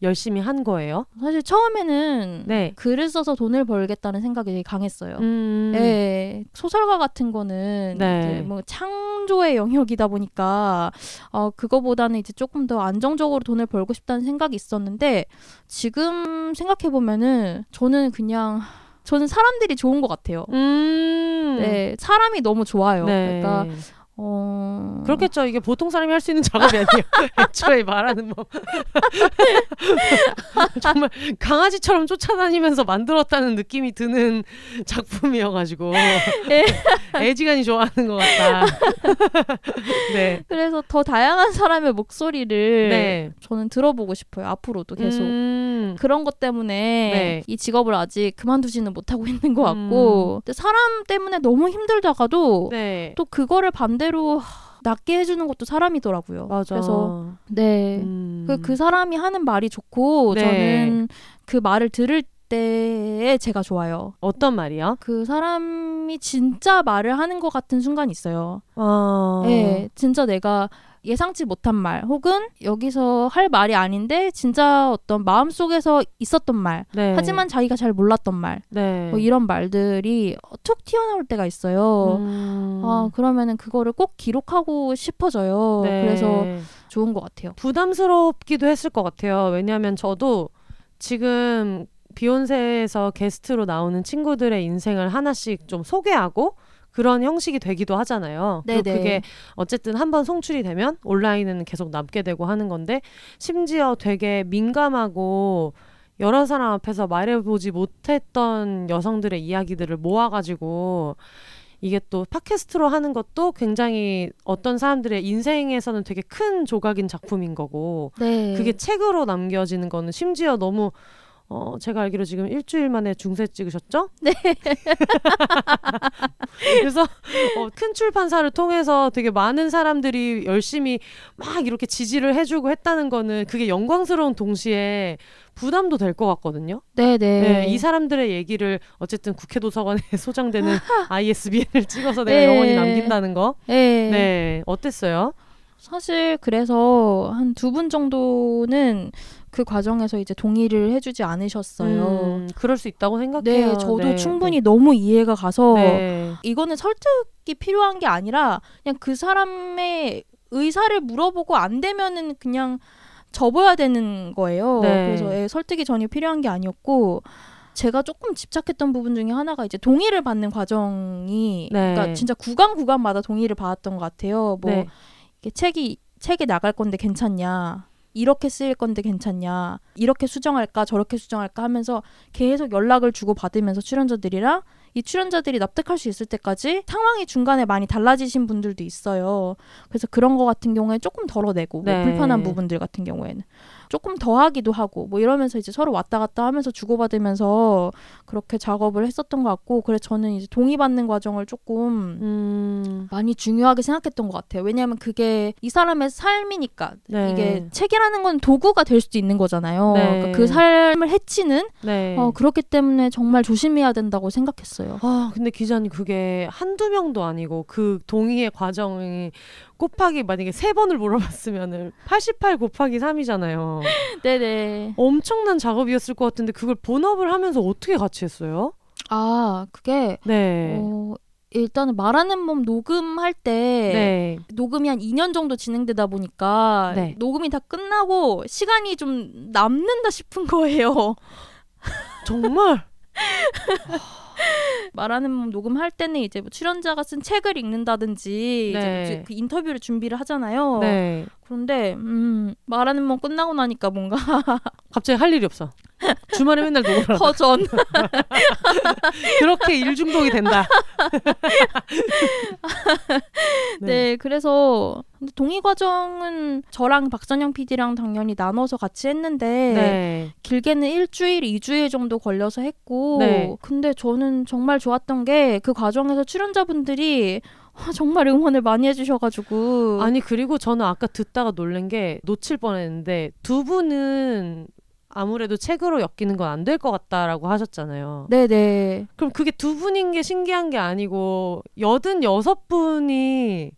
열심히 한 거예요? 사실 처음에는 네. 글을 써서 돈을 벌겠다는 생각이 되게 강했어요 음. 네, 소설가 같은 거는 네. 뭐 창조의 영역이다 보니까 어 그거보다는 이제 조금 더 안정적으로 돈을 벌고 싶다는 생각이 있었는데 지금 생각해 보면은 저는 그냥 저는 사람들이 좋은 것 같아요. 음. 네, 사람이 너무 좋아요. 네. 그러니까 어 그렇겠죠. 이게 보통 사람이 할 수 있는 작업이 아니에요. 애초에 말하는 뭐 정말 강아지처럼 쫓아다니면서 만들었다는 느낌이 드는 작품이어가지고 예. 애지간히 좋아하는 것 같다. 네. 그래서 더 다양한 사람의 목소리를 네. 저는 들어보고 싶어요. 앞으로도 계속. 음. 그런 것 때문에 네. 이 직업을 아직 그만두지는 못하고 있는 것 같고 근데 사람 때문에 너무 힘들다가도 네. 또 그거를 반대로 하, 낫게 해주는 것도 사람이더라고요. 맞아. 그래서 네. 음. 그, 그 사람이 하는 말이 좋고 네. 저는 그 말을 들을 때에 제가 좋아요. 어떤 말이요? 그 사람이 진짜 말을 하는 것 같은 순간이 있어요. 어. 네, 진짜 내가 예상치 못한 말 혹은 여기서 할 말이 아닌데 진짜 어떤 마음속에서 있었던 말 네. 하지만 자기가 잘 몰랐던 말 네. 뭐 이런 말들이 툭 튀어나올 때가 있어요. 음. 아 그러면은 그거를 꼭 기록하고 싶어져요. 네. 그래서 좋은 것 같아요. 부담스럽기도 했을 것 같아요. 왜냐하면 저도 지금 비욘세에서 게스트로 나오는 친구들의 인생을 하나씩 좀 소개하고 그런 형식이 되기도 하잖아요. 그리고. 그게 어쨌든 한번 송출이 되면 온라인에는 계속 남게 되고 하는 건데 심지어 되게 민감하고 여러 사람 앞에서 말해보지 못했던 여성들의 이야기들을 모아가지고 이게 또 팟캐스트로 하는 것도 굉장히 어떤 사람들의 인생에서는 되게 큰 조각인 작품인 거고 네. 그게 책으로 남겨지는 거는 심지어 너무 어, 제가 알기로 지금 일주일 만에 중세 찍으셨죠? 네. 그래서 어, 큰 출판사를 통해서 되게 많은 사람들이 열심히 막 이렇게 지지를 해주고 했다는 거는 그게 영광스러운 동시에 부담도 될 것 같거든요. 네네. 네, 이 사람들의 얘기를 어쨌든 국회 도서관에 소장되는 ISBN을 찍어서 내가 네. 영원히 남긴다는 거. 네. 네, 어땠어요? 사실 그래서 한 두 분 정도는 그 과정에서 이제 동의를 해주지 않으셨어요. 음, 그럴 수 있다고 생각해요. 네, 저도 네, 충분히 너무 이해가 가서 네. 이거는 설득이 필요한 게 아니라 그냥 그 사람의 의사를 물어보고 안 되면은 그냥 접어야 되는 거예요. 네. 그래서 예, 설득이 전혀 필요한 게 아니었고 제가 조금 집착했던 부분 중에 하나가 이제 동의를 받는 과정이 네. 그러니까 진짜 구간 구간마다 동의를 받았던 것 같아요. 뭐 네. 책이 책에 나갈 건데 괜찮냐? 이렇게 쓰일 건데 괜찮냐? 이렇게 수정할까? 저렇게 수정할까? 하면서 계속 연락을 주고 받으면서 출연자들이랑 이 출연자들이 납득할 수 있을 때까지 상황이 중간에 많이 달라지신 분들도 있어요. 그래서 그런 거 같은 경우에 조금 덜어내고 뭐 네. 불편한 부분들 같은 경우에는 조금 더 하기도 하고 뭐 이러면서 이제 서로 왔다 갔다 하면서 주고받으면서 그렇게 작업을 했었던 것 같고 그래서 저는 이제 동의받는 과정을 조금 음, 많이 중요하게 생각했던 것 같아요. 왜냐하면 그게 이 사람의 삶이니까 네. 이게 책이라는 건 도구가 될 수도 있는 거잖아요. 네. 그러니까 그 삶을 해치는 네. 어, 그렇기 때문에 정말 조심해야 된다고 생각했어요. 아, 근데 기자님 그게 한두 명도 아니고 그 동의의 과정이 곱하기 만약에 세 번을 물어봤으면은 88 곱하기 3이잖아요. 네네. 엄청난 작업이었을 것 같은데 그걸 본업을 하면서 어떻게 같이 했어요? 아 그게 네. 어, 일단은 말하는 몸 녹음할 때 네. 녹음이 한 2년 정도 진행되다 보니까 네. 녹음이 다 끝나고 시간이 좀 남는다 싶은 거예요. 정말 말하는 몸 녹음할 때는 이제 뭐 출연자가 쓴 책을 읽는다든지 네. 이제 그 인터뷰를 준비를 하잖아요. 네. 그런데 음, 말하는 몸 끝나고 나니까 뭔가 갑자기 할 일이 없어. 주말에 맨날 녹음을. 허전. 그렇게 일 중독이 된다. 네. 그래서 근데 동의 과정은 저랑 박선영 PD랑 당연히 나눠서 같이 했는데 네. 길게는 일주일, 이주일 정도 걸려서 했고 네. 근데 저는 정말 좋았던 게 그 과정에서 출연자분들이 아, 정말 응원을 많이 해주셔가지고 아니 그리고 저는 아까 듣다가 놀란 게 놓칠 뻔했는데 두 분은 아무래도 책으로 엮이는 건 안 될 것 같다라고 하셨잖아요. 네네 그럼 그게 두 분인 게 신기한 게 아니고 여든 여섯 분이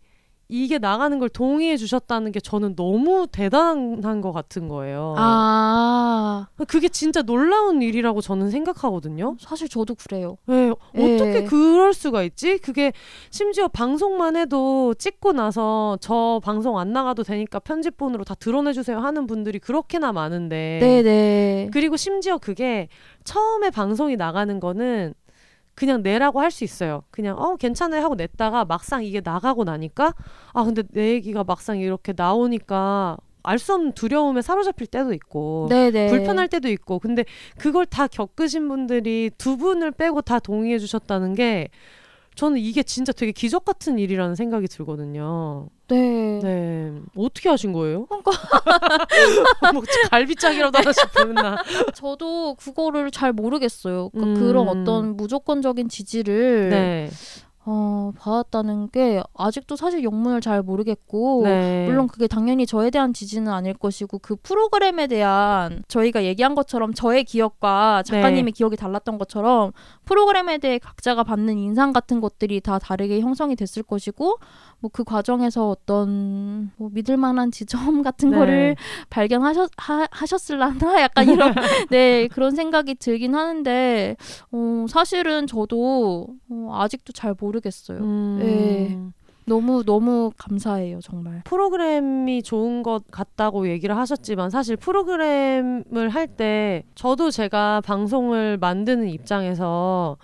이게 나가는 걸 동의해 주셨다는 게 저는 너무 대단한 것 같은 거예요. 아 그게 진짜 놀라운 일이라고 저는 생각하거든요. 사실 저도 그래요. 네, 어떻게 예. 그럴 수가 있지? 그게 심지어 방송만 해도 찍고 나서 저 방송 안 나가도 되니까 편집본으로 다 드러내주세요 하는 분들이 그렇게나 많은데. 네네 그리고 심지어 그게 처음에 방송이 나가는 거는 그냥 내라고 할 수 있어요. 그냥 어 괜찮아요 하고 냈다가 막상 이게 나가고 나니까 아 근데 내 얘기가 막상 이렇게 나오니까 알 수 없는 두려움에 사로잡힐 때도 있고 네네. 불편할 때도 있고. 근데 그걸 다 겪으신 분들이 두 분을 빼고 다 동의해 주셨다는 게 저는 이게 진짜 되게 기적 같은 일이라는 생각이 들거든요. 네. 네. 어떻게 하신 거예요? 그러니까 뭐 갈비짝이라도 하나씩 보였나? 저도 그거를 잘 모르겠어요. 그러니까 음. 그런 어떤 무조건적인 지지를 네. 어, 받았다는 게 아직도 사실 영문을 잘 모르겠고 네. 물론 그게 당연히 저에 대한 지지는 아닐 것이고 그 프로그램에 대한 저희가 얘기한 것처럼 저의 기억과 작가님의 기억이 달랐던 것처럼 프로그램에 대해 각자가 받는 인상 같은 것들이 다 다르게 형성이 됐을 것이고 뭐 그 과정에서 어떤 뭐 믿을 만한 지점 같은 네. 거를 발견하셨 하, 하셨을라나 약간 이런 네 그런 생각이 들긴 하는데 어, 사실은 저도 어, 아직도 잘 모르겠어요. 음. 네. 너무 너무 감사해요 정말. 프로그램이 좋은 것 같다고 얘기를 하셨지만 사실 프로그램을 할 때 저도 제가 방송을 만드는 입장에서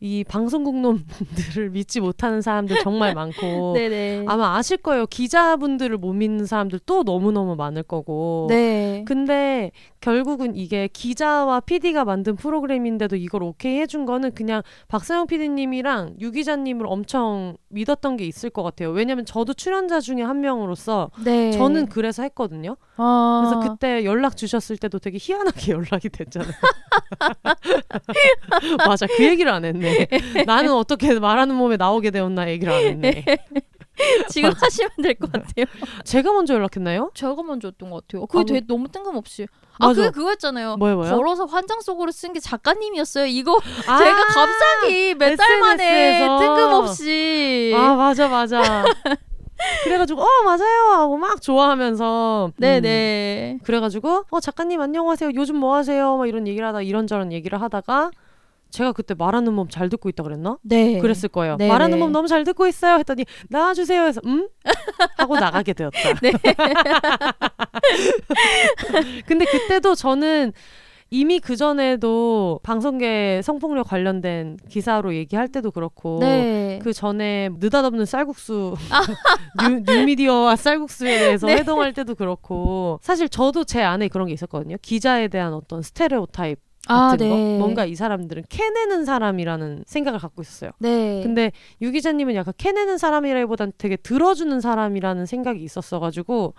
이 방송국 놈들을 믿지 못하는 사람들 정말 많고 네네. 아마 아실 거예요. 기자분들을 못 믿는 사람들 또 너무너무 많을 거고. 네. 근데 결국은 이게 기자와 PD가 만든 프로그램인데도 이걸 오케이 해준 거는 그냥 박사영 PD님이랑 유 기자님을 엄청 믿었던 게 있을 것 같아요. 왜냐면 저도 출연자 중에 한 명으로서 네. 저는 그래서 했거든요. 아. 그래서 그때 연락 주셨을 때도 되게 희한하게 연락이 됐잖아요. 맞아, 그 얘기를 안 했네. 나는 어떻게 말하는 몸에 나오게 되었나 얘기를 안 했네. 지금 맞아. 하시면 될 것 같아요. 제가 먼저 연락했나요? 제가 먼저 했던 것 같아요. 그게 아, 되게 너무 뜬금없이. 아, 맞아. 그게 그거였잖아요. 뭐요, 뭐요? 걸어서 환장 속으로 쓴 게 작가님이었어요. 이거 아, 제가 갑자기 몇 달 만에 SNS에서. 뜬금없이 아 맞아 맞아. 그래가지고 어 맞아요 하고 막 좋아하면서 음. 네네. 그래가지고 어 작가님 안녕하세요 요즘 뭐 하세요 막 이런 얘기를 하다 이런저런 얘기를 하다가 제가 그때 말하는 몸 잘 듣고 있다 그랬나? 네. 그랬을 거예요. 네네. 말하는 몸 너무 잘 듣고 있어요 했더니 나와주세요 해서 음 하고 나가게 되었다. 네. 근데 그때도 저는 이미 그 전에도 방송계 성폭력 관련된 기사로 얘기할 때도 그렇고 네. 그 전에 느닷없는 쌀국수 뉴, 뉴미디어와 쌀국수에 대해서 네. 회동할 때도 그렇고 사실 저도 제 안에 그런 게 있었거든요. 기자에 대한 어떤 스테레오 타입 아, 같은 거 네. 뭔가 이 사람들은 캐내는 사람이라는 생각을 갖고 있었어요. 네. 근데 유 기자님은 약간 캐내는 사람이라기보단 되게 들어주는 사람이라는 생각이 있었어가지고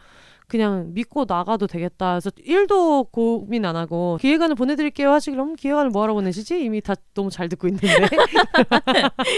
그냥 믿고 나가도 되겠다 해서 1도 고민 안 하고 기획안을 보내드릴게요 하시길래 음, 기획안을 뭐하러 보내시지? 이미 다 너무 잘 듣고 있는데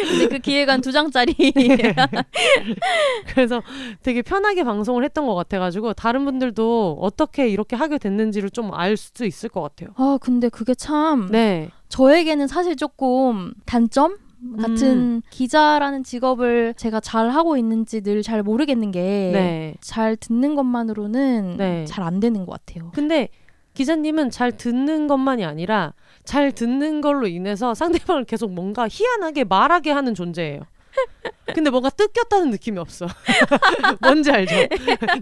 근데 그 기획안 두 장짜리. 그래서 되게 편하게 방송을 했던 것 같아가지고 다른 분들도 어떻게 이렇게 하게 됐는지를 좀 알 수 있을 것 같아요. 아, 근데 그게 참 네, 저에게는 사실 조금 단점 같은 음. 기자라는 직업을 제가 잘 하고 있는지 늘 잘 모르겠는 게 네. 잘 듣는 것만으로는 네. 잘안 되는 것 같아요. 근데 기자님은 잘 듣는 것만이 아니라 잘 듣는 걸로 인해서 상대방을 계속 뭔가 희한하게 말하게 하는 존재예요. 근데 뭔가 뜯겼다는 느낌이 없어. 뭔지 알죠?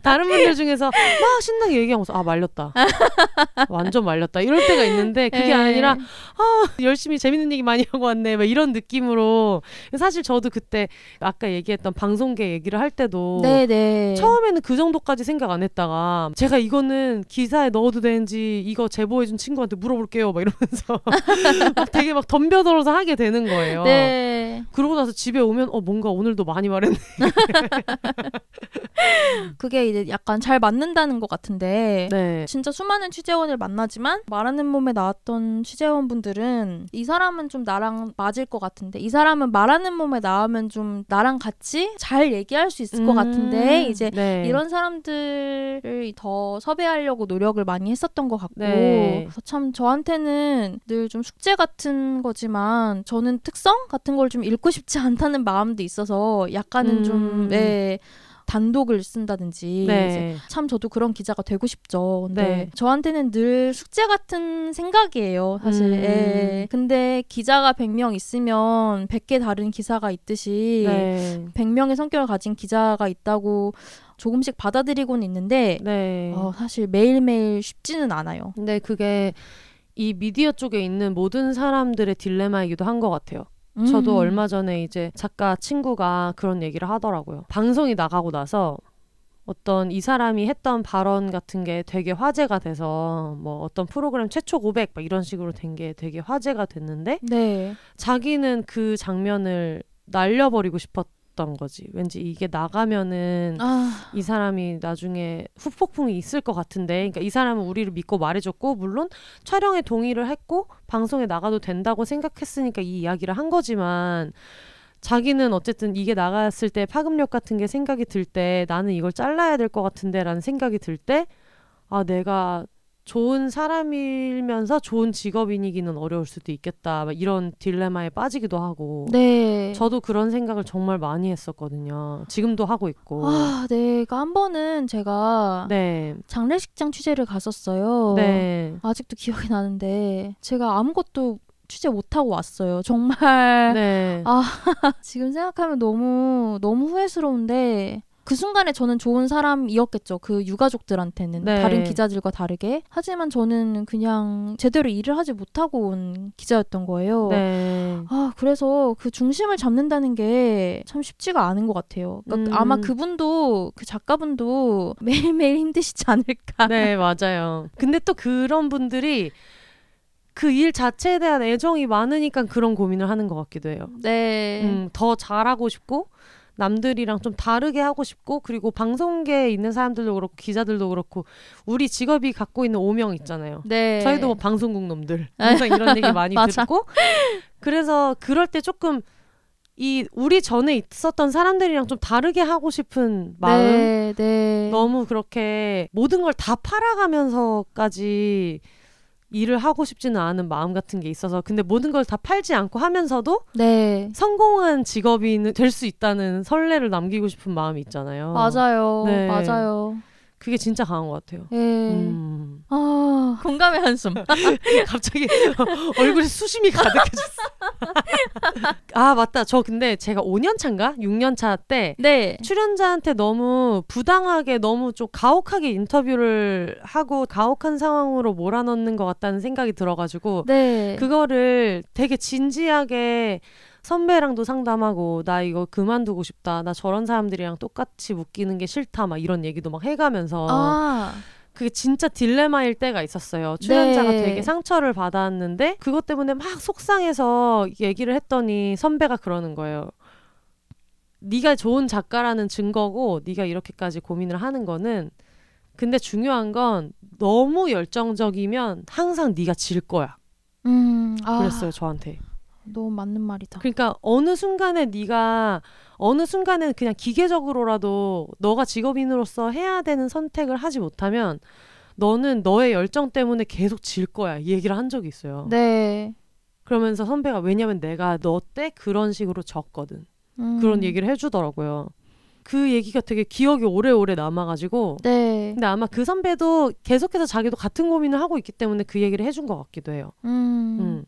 다른 분들 중에서 막 신나게 얘기하면서 아 말렸다. 완전 말렸다. 이럴 때가 있는데 그게 네. 아니라 아 열심히 재밌는 얘기 많이 하고 왔네. 막 이런 느낌으로 사실 저도 그때 아까 얘기했던 방송계 얘기를 할 때도 네네. 처음에는 그 정도까지 생각 안 했다가 제가 이거는 기사에 넣어도 되는지 이거 제보해준 친구한테 물어볼게요 막 이러면서 막 되게 막 덤벼들어서 하게 되는 거예요. 네. 그러고 나서 집에 오면 어 뭔가 오늘도 많이 말했네. 그게 이제 약간 잘 맞는다는 것 같은데 네. 진짜 수많은 취재원을 만나지만 말하는 몸에 나왔던 취재원분들은 이 사람은 좀 나랑 맞을 것 같은데 이 사람은 말하는 몸에 나오면 좀 나랑 같이 잘 얘기할 수 있을 것 같은데 음, 이제 네. 이런 사람들을 더 섭외하려고 노력을 많이 했었던 것 같고 네. 그래서 참 저한테는 늘 좀 숙제 같은 거지만 저는 특성 같은 걸 좀 읽고 싶지 않다는 마음도 있어서 약간은 음. 좀 네, 단독을 쓴다든지 네. 참 저도 그런 기자가 되고 싶죠. 근데 네. 저한테는 늘 숙제 같은 생각이에요. 사실. 음. 예. 근데 기자가 100명 있으면 100개 다른 기사가 있듯이 네. 100명의 성격을 가진 기자가 있다고 조금씩 받아들이고는 있는데 네. 어, 사실 매일매일 쉽지는 않아요. 근데 그게 이 미디어 쪽에 있는 모든 사람들의 딜레마이기도 한 것 같아요. 저도 음. 얼마 전에 이제 작가 친구가 그런 얘기를 하더라고요. 방송이 나가고 나서 어떤 이 사람이 했던 발언 같은 게 되게 화제가 돼서 뭐 어떤 프로그램 최초 고백 막 이런 식으로 된 게 되게 화제가 됐는데 네. 자기는 그 장면을 날려버리고 싶었 던 거지. 왠지 이게 나가면은 아, 이 사람이 나중에 후폭풍이 있을 것 같은데, 그러니까 이 사람은 우리를 믿고 말해줬고, 물론 촬영에 동의를 했고, 방송에 나가도 된다고 생각했으니까 이 이야기를 한 거지만, 자기는 어쨌든 이게 나갔을 때 파급력 같은 게 생각이 들 때, 나는 이걸 잘라야 될 것 같은데, 라는 생각이 들 때, 아, 내가 좋은 사람이면서 좋은 직업인이기는 어려울 수도 있겠다. 막 이런 딜레마에 빠지기도 하고. 네. 저도 그런 생각을 정말 많이 했었거든요. 지금도 하고 있고. 아, 네. 그한 번은 제가 네. 장례식장 취재를 갔었어요. 네. 아직도 기억이 나는데 제가 아무것도 취재 못 하고 왔어요. 정말 네. 아, 지금 생각하면 너무 너무 후회스러운데 그 순간에 저는 좋은 사람이었겠죠. 그 유가족들한테는 네. 다른 기자들과 다르게. 하지만 저는 그냥 제대로 일을 하지 못하고 온 기자였던 거예요. 네. 아, 그래서 그 중심을 잡는다는 게 참 쉽지가 않은 것 같아요. 그러니까 음. 아마 그분도, 그 작가분도 매일매일 힘드시지 않을까. 네, 맞아요. 근데 또 그런 분들이 그일 자체에 대한 애정이 많으니까 그런 고민을 하는 것 같기도 해요. 네. 음, 더 잘하고 싶고 남들이랑 좀 다르게 하고 싶고 그리고 방송계에 있는 사람들도 그렇고 기자들도 그렇고 우리 직업이 갖고 있는 오명 있잖아요. 네. 저희도 뭐 방송국 놈들 항상 이런 얘기 많이. 듣고 그래서 그럴 때 조금 이 우리 전에 있었던 사람들이랑 좀 다르게 하고 싶은 마음 네, 네. 너무 그렇게 모든 걸 다 팔아가면서까지 일을 하고 싶지는 않은 마음 같은 게 있어서 근데 모든 걸 다 팔지 않고 하면서도 네. 성공한 직업이 될수 있다는 설레를 남기고 싶은 마음이 있잖아요. 맞아요. 네. 맞아요. 그게 진짜 강한 것 같아요. 예. 음. 아, 공감의 한숨. 갑자기 얼굴에 수심이 가득해졌어. 아 맞다. 저 근데 제가 5년 차인가 6년 차 때 네. 출연자한테 너무 부당하게 너무 좀 가혹하게 인터뷰를 하고 가혹한 상황으로 몰아넣는 것 같다는 생각이 들어가지고 네. 그거를 되게 진지하게 선배랑도 상담하고 나 이거 그만두고 싶다. 나 저런 사람들이랑 똑같이 묶이는 게 싫다. 막 이런 얘기도 막 해가면서 아, 그게 진짜 딜레마일 때가 있었어요. 출연자가 네. 되게 상처를 받았는데 그것 때문에 막 속상해서 얘기를 했더니 선배가 그러는 거예요 네가 좋은 작가라는 증거고 네가 이렇게까지 고민을 하는 거는 근데 중요한 건 너무 열정적이면 항상 네가 질 거야. 음, 아, 그랬어요 저한테 너무 맞는 말이다. 그러니까 어느 순간에 네가 어느 순간엔 그냥 기계적으로라도 너가 직업인으로서 해야 되는 선택을 하지 못하면 너는 너의 열정 때문에 계속 질 거야. 이 얘기를 한 적이 있어요. 네. 그러면서 선배가 왜냐면 내가 너 때 그런 식으로 졌거든. 음, 그런 얘기를 해주더라고요. 그 얘기가 되게 기억이 오래오래 남아가지고 네. 근데 아마 그 선배도 계속해서 자기도 같은 고민을 하고 있기 때문에 그 얘기를 해준 것 같기도 해요. 음, 음.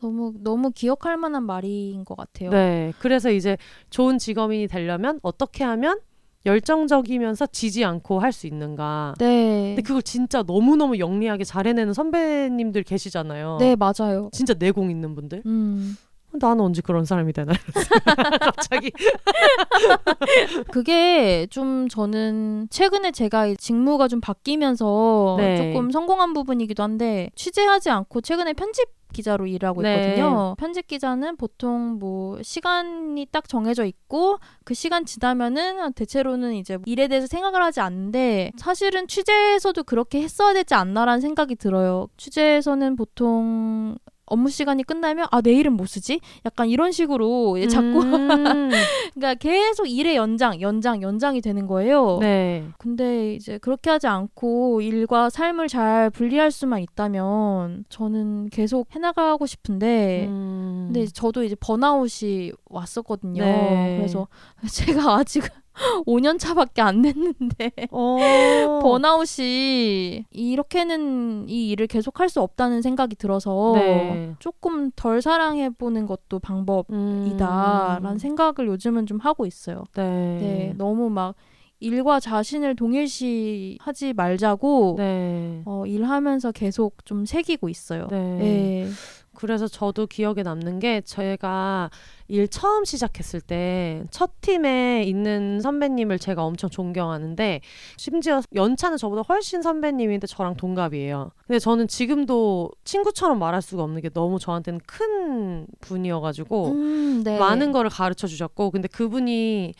너무 너무 기억할 만한 말인 것 같아요. 네. 그래서 이제 좋은 직업인이 되려면 어떻게 하면 열정적이면서 지지 않고 할 수 있는가. 네. 근데 그걸 진짜 너무너무 영리하게 잘 해내는 선배님들 계시잖아요. 네, 맞아요. 진짜 내공 있는 분들. 음. 나는 언제 그런 사람이 되나. 갑자기. 그게 좀 저는 최근에 제가 이 직무가 좀 바뀌면서 네. 조금 성공한 부분이기도 한데 취재하지 않고 최근에 편집 기자로 일하고 네. 있거든요. 편집 기자는 보통 뭐 시간이 딱 정해져 있고 그 시간 지나면은 대체로는 이제 일에 대해서 생각을 하지 않는데 사실은 취재에서도 그렇게 했어야 되지 않나라는 생각이 들어요. 취재에서는 보통 업무 시간이 끝나면 아 내일은 뭐 쓰지? 약간 이런 식으로 자꾸 음. 그러니까 계속 일의 연장, 연장, 연장이 되는 거예요. 네. 근데 이제 그렇게 하지 않고 일과 삶을 잘 분리할 수만 있다면 저는 계속 해나가고 싶은데 음. 근데 저도 이제 번아웃이 왔었거든요. 네. 그래서 제가 아직 5년 차밖에 안 됐는데 어. 번아웃이 이렇게는 이 일을 계속 할 수 없다는 생각이 들어서 네. 조금 덜 사랑해 보는 것도 방법이다라는 음. 생각을 요즘은 좀 하고 있어요. 네. 네, 너무 막 일과 자신을 동일시하지 말자고 네. 어, 일하면서 계속 좀 새기고 있어요. 네. 네. 그래서 저도 기억에 남는 게 저희가 일 처음 시작했을 때 첫 팀에 있는 선배님을 제가 엄청 존경하는데 심지어 연차는 저보다 훨씬 선배님인데 저랑 동갑이에요. 근데 저는 지금도 친구처럼 말할 수가 없는 게 너무 저한테는 큰 분이어가지고 음, 네. 많은 거를 가르쳐 주셨고 근데 그분이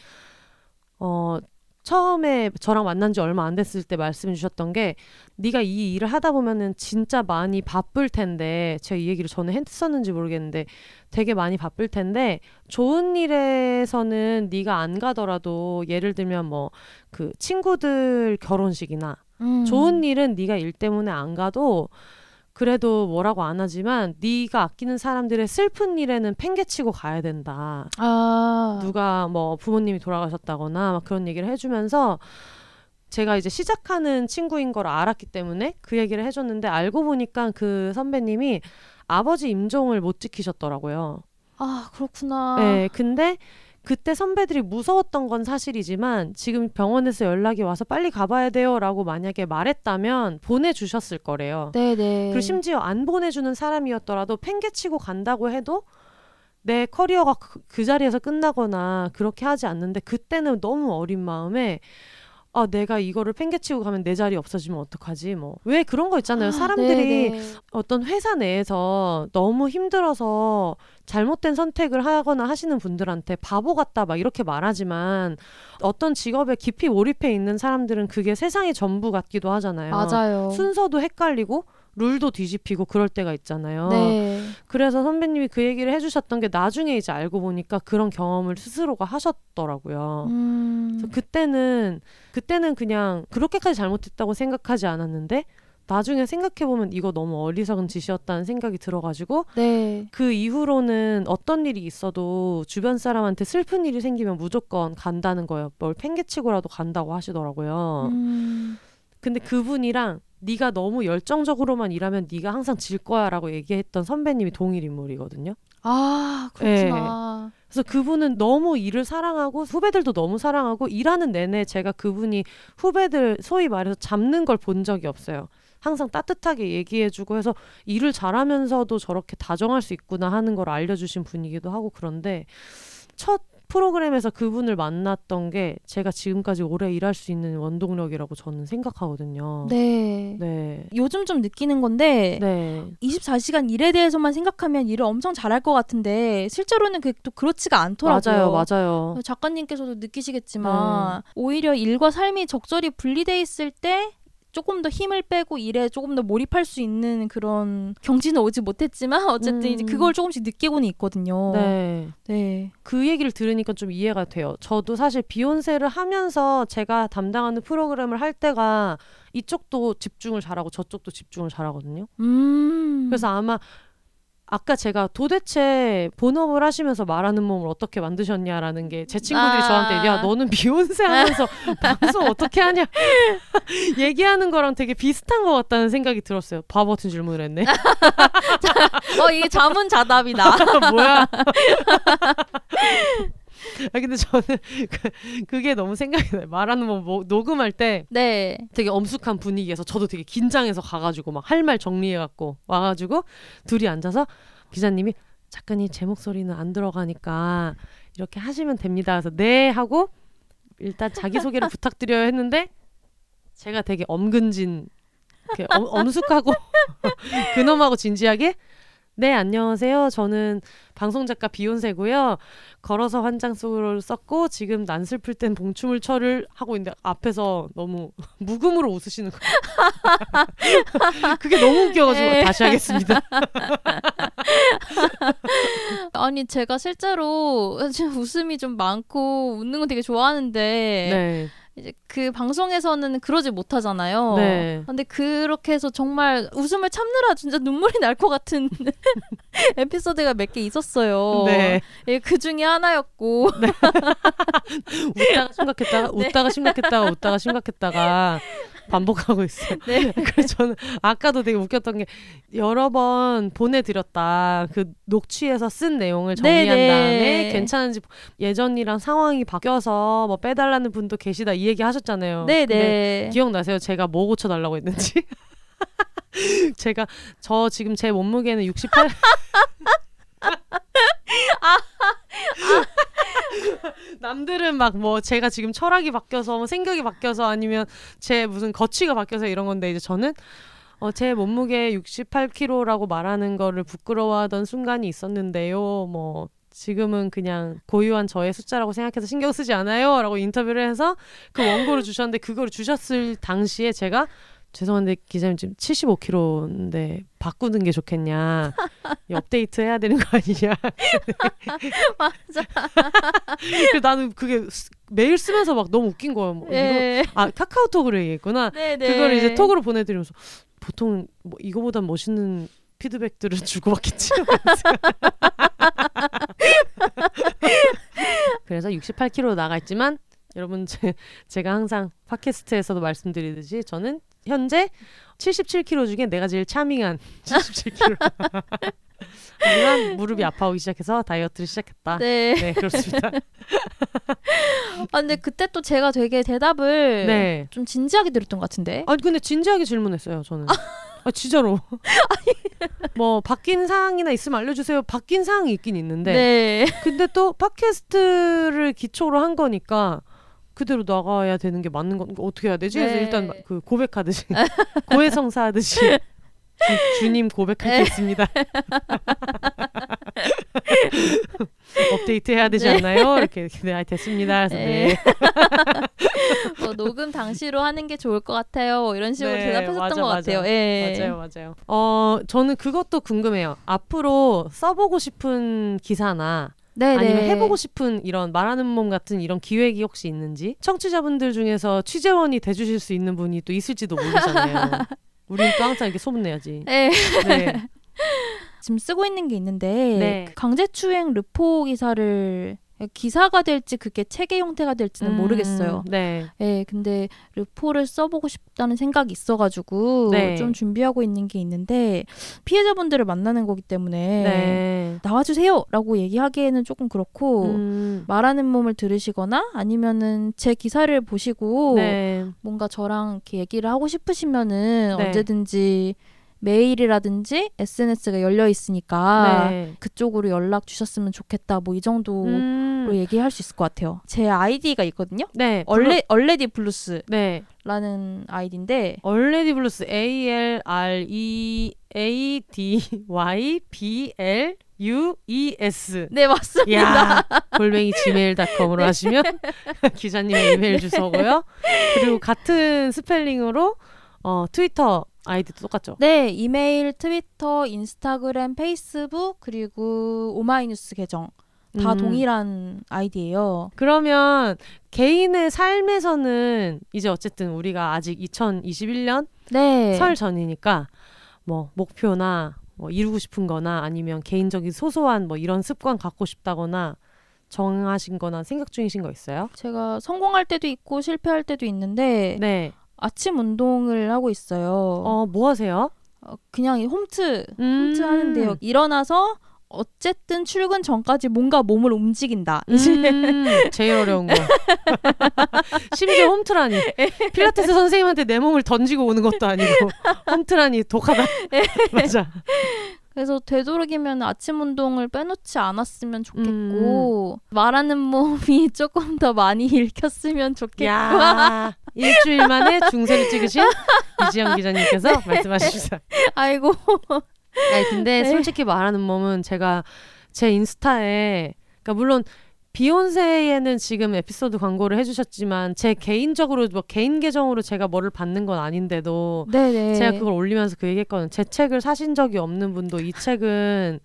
어 처음에 저랑 만난 지 얼마 안 됐을 때 말씀해 주셨던 게 네가 이 일을 하다 보면은 진짜 많이 바쁠 텐데 제가 이 얘기를 전에 했었는지 모르겠는데 되게 많이 바쁠 텐데 좋은 일에서는 네가 안 가더라도 예를 들면 뭐 그 친구들 결혼식이나 음. 좋은 일은 네가 일 때문에 안 가도 그래도 뭐라고 안 하지만 네가 아끼는 사람들의 슬픈 일에는 팽개치고 가야 된다. 아. 누가 뭐 부모님이 돌아가셨다거나 막 그런 얘기를 해주면서 제가 이제 시작하는 친구인 걸 알았기 때문에 그 얘기를 해줬는데 알고 보니까 그 선배님이 아버지 임종을 못 지키셨더라고요. 아, 그렇구나. 네, 근데 그때 선배들이 무서웠던 건 사실이지만 지금 병원에서 연락이 와서 빨리 가봐야 돼요라고 만약에 말했다면 보내주셨을 거래요. 네네. 그리고 심지어 안 보내주는 사람이었더라도 팽개치고 간다고 해도 내 커리어가 그, 그 자리에서 끝나거나 그렇게 하지 않는데 그때는 너무 어린 마음에 아 내가 이거를 팽개치고 가면 내 자리 없어지면 어떡하지 뭐 왜 그런 거 있잖아요 사람들이 네네. 어떤 회사 내에서 너무 힘들어서 잘못된 선택을 하거나 하시는 분들한테 바보 같다 막 이렇게 말하지만 어떤 직업에 깊이 몰입해 있는 사람들은 그게 세상의 전부 같기도 하잖아요. 맞아요. 순서도 헷갈리고 룰도 뒤집히고 그럴 때가 있잖아요. 네. 그래서 선배님이 그 얘기를 해주셨던 게 나중에 이제 알고 보니까 그런 경험을 스스로가 하셨더라고요. 음. 그래서 그때는 그때는 그냥 그렇게까지 잘못했다고 생각하지 않았는데 나중에 생각해 보면 이거 너무 어리석은 짓이었다는 생각이 들어가지고 네. 그 이후로는 어떤 일이 있어도 주변 사람한테 슬픈 일이 생기면 무조건 간다는 거예요. 뭘 팽개치고라도 간다고 하시더라고요. 음. 근데 그분이랑 네가 너무 열정적으로만 일하면 네가 항상 질 거야라고 얘기했던 선배님이 동일 인물이거든요. 아 그렇구나. 그래서 그분은 너무 일을 사랑하고 후배들도 너무 사랑하고 일하는 내내 제가 그분이 후배들 소위 말해서 잡는 걸 본 적이 없어요. 항상 따뜻하게 얘기해주고 해서 일을 잘하면서도 저렇게 다정할 수 있구나 하는 걸 알려주신 분이기도 하고 그런데 첫 프로그램에서 그분을 만났던 게 제가 지금까지 오래 일할 수 있는 원동력이라고 저는 생각하거든요. 네. 네. 요즘 좀 느끼는 건데 네. 24시간 일에 대해서만 생각하면 일을 엄청 잘할 것 같은데 실제로는 그게 또 그렇지가 않더라고요. 맞아요, 맞아요. 작가님께서도 느끼시겠지만 오히려 일과 삶이 적절히 분리돼 있을 때 조금 더 힘을 빼고 일에 조금 더 몰입할 수 있는 그런 경지는 오지 못했지만 어쨌든 음. 이제 그걸 조금씩 느끼고는 있거든요. 네. 네. 그 얘기를 들으니까 좀 이해가 돼요. 저도 사실 비욘세를 하면서 제가 담당하는 프로그램을 할 때가 이쪽도 집중을 잘하고 저쪽도 집중을 잘하거든요. 음. 그래서 아마 아까 제가 도대체 본업을 하시면서 말하는 몸을 어떻게 만드셨냐라는 게 제 친구들이 아. 저한테 야 너는 비욘세 하면서 방송 어떻게 하냐 얘기하는 거랑 되게 비슷한 것 같다는 생각이 들었어요. 바보 같은 질문을 했네. 어 이게 자문자답이다. 뭐야? 아 근데 저는 그, 그게 너무 생각이 나요. 말하는 뭐, 뭐 녹음할 때 네. 되게 엄숙한 분위기에서 저도 되게 긴장해서 가가지고 막 할 말 정리해갖고 와가지고 둘이 앉아서 기자님이 작가님 제 목소리는 안 들어가니까 이렇게 하시면 됩니다. 그래서 네 하고 일단 자기 소개를 부탁드려요 했는데 제가 되게 엄근진 이렇게 엄, 엄숙하고 근엄하고 진지하게 네 안녕하세요. 저는 방송 작가 비욘세고요. 걸어서 환장 속으로 썼고 지금 난 슬플 땐 봉춤을 철을 하고 있는데 앞에서 너무 묵음으로 웃으시는 거예요. 그게 너무 웃겨가지고 네. 다시 하겠습니다. 아니 제가 실제로 웃음이 좀 많고 웃는 거 되게 좋아하는데 네, 이제 그 방송에서는 그러지 못하잖아요. 네. 근데 그렇게 해서 정말 웃음을 참느라 진짜 눈물이 날 것 같은 에피소드가 몇 개 있었어요. 네. 예, 그 중에 하나였고. 웃다가 심각했다가 웃다가 심각했다가 웃다가 심각했다가 반복하고 있어요. 네. 그래서 저는 아까도 되게 웃겼던 게 여러 번 보내드렸다. 그 녹취해서 쓴 내용을 정리한 네네. 다음에 괜찮은지 예전이랑 상황이 바뀌어서 뭐 빼달라는 분도 계시다 이 얘기 하셨잖아요. 네, 근데 네. 기억나세요? 제가 뭐 고쳐달라고 했는지? 제가 저 지금 제 몸무게는 68. 남들은 막 뭐 제가 지금 철학이 바뀌어서 뭐 생각이 바뀌어서 아니면 제 무슨 거취가 바뀌어서 이런 건데 이제 저는 어, 제 몸무게 68kg라고 말하는 거를 부끄러워하던 순간이 있었는데요. 뭐 지금은 그냥 고유한 저의 숫자라고 생각해서 신경 쓰지 않아요. 라고 인터뷰를 해서 그 원고를 주셨는데 그거를 주셨을 당시에 제가 죄송한데 기자님 지금 75kg인데 바꾸는 게 좋겠냐. 이 업데이트 해야 되는 거 아니냐. 맞아. 그 나는 그게 쓰- 매일 쓰면서 막 너무 웃긴 거예요. 뭐 이거 네. 아 카카오톡으로 얘기했구나. 네, 네. 그걸 이제 톡으로 보내드리면서 보통 뭐 이거보단 멋있는 피드백들을 주고받겠지. 그래서 68kg 나가 있지만 여러분 제, 제가 항상 팟캐스트에서도 말씀드리듯이 저는 현재 77kg 중에 내가 제일 차밍한 77kg. 하지만 무릎이 아파오기 시작해서 다이어트를 시작했다. 네. 네, 그렇습니다. 아 근데 그때 또 제가 되게 대답을 네. 좀 진지하게 들었던 것 같은데. 아니 근데 진지하게 질문했어요 저는. 아 진짜로. 뭐 바뀐 사항이나 있으면 알려주세요. 바뀐 사항이 있긴 있는데. 네. 근데 또 팟캐스트를 기초로 한 거니까 그대로 나가야 되는 게 맞는 건 어떻게 해야 되지? 그래서 네. 일단 그 고백하듯이 고해성사 하듯이 주, 님 고백할 게 네. 있습니다. 업데이트 해야 되지 네. 않나요? 이렇게 네, 아, 됐습니다. 그래서 네. 네. 뭐 녹음 당시로 하는 게 좋을 것 같아요. 뭐 이런 식으로 네, 대답했었던 맞아, 것 맞아. 같아요. 예. 맞아요, 맞아요. 어, 저는 그것도 궁금해요. 앞으로 써보고 싶은 기사나 네, 아니면 네. 해보고 싶은 이런 말하는 몸 같은 이런 기획이 혹시 있는지 청취자분들 중에서 취재원이 돼주실 수 있는 분이 또 있을지도 모르잖아요. 우리는 또 항상 이렇게 소문내야지. 네. 네. 지금 쓰고 있는 게 있는데 네. 그 강제추행 르포 기사를 기사가 될지 그게 책의 형태가 될지는 음, 모르겠어요. 네. 예, 근데 르포를 써보고 싶다는 생각이 있어가지고 네. 좀 준비하고 있는 게 있는데 피해자분들을 만나는 거기 때문에 네. 나와주세요라고 얘기하기에는 조금 그렇고 음, 말하는 몸을 들으시거나 아니면은 제 기사를 보시고 네. 뭔가 저랑 이렇게 얘기를 하고 싶으시면은 네. 언제든지 메일이라든지 SNS가 열려 있으니까 네. 그쪽으로 연락 주셨으면 좋겠다. 뭐 이 정도로 음, 얘기할 수 있을 것 같아요. 제 아이디가 있거든요. 네. alre already blues라는 네. 아이디인데 already blues A L R E A D Y B L U E S. 네 맞습니다. 야 골뱅이 gmail.com으로 하시면 기자님의 이메일 주소고요. 그리고 같은 스펠링으로 어, 트위터 아이디도 똑같죠. 네 이메일, 트위터, 인스타그램, 페이스북 그리고 오마이뉴스 계정 다 음. 동일한 아이디예요. 그러면 개인의 삶에서는 이제 어쨌든 우리가 아직 2021년 네. 설 전이니까 뭐 목표나 뭐 이루고 싶은 거나 아니면 개인적인 소소한 뭐 이런 습관 갖고 싶다거나 정하신 거나 생각 중이신 거 있어요? 제가 성공할 때도 있고 실패할 때도 있는데 네. 아침 운동을 하고 있어요. 어, 뭐 하세요? 어, 그냥 이 홈트 음. 홈트 하는데요. 일어나서 어쨌든 출근 전까지 뭔가 몸을 움직인다. 음, 제일 어려운 거. 심지어 홈트라니. 필라테스 선생님한테 내 몸을 던지고 오는 것도 아니고 홈트라니 독하다. 맞아. 그래서 되도록이면 아침 운동을 빼놓지 않았으면 음. 좋겠고 말하는 몸이 조금 더 많이 읽혔으면 좋겠고 야 일주일 만에 중세를 찍으신 이지영 기자님께서 네. 말씀하십시다. 아이고 아니 근데 네. 솔직히 말하는 몸은 제가 제 인스타에 그러니까 물론 비욘세에는 지금 에피소드 광고를 해주셨지만 제 개인적으로 뭐 개인 계정으로 제가 뭐를 받는 건 아닌데도 네네 제가 그걸 올리면서 그 얘기했거든요. 제 책을 사신 적이 없는 분도 이 책은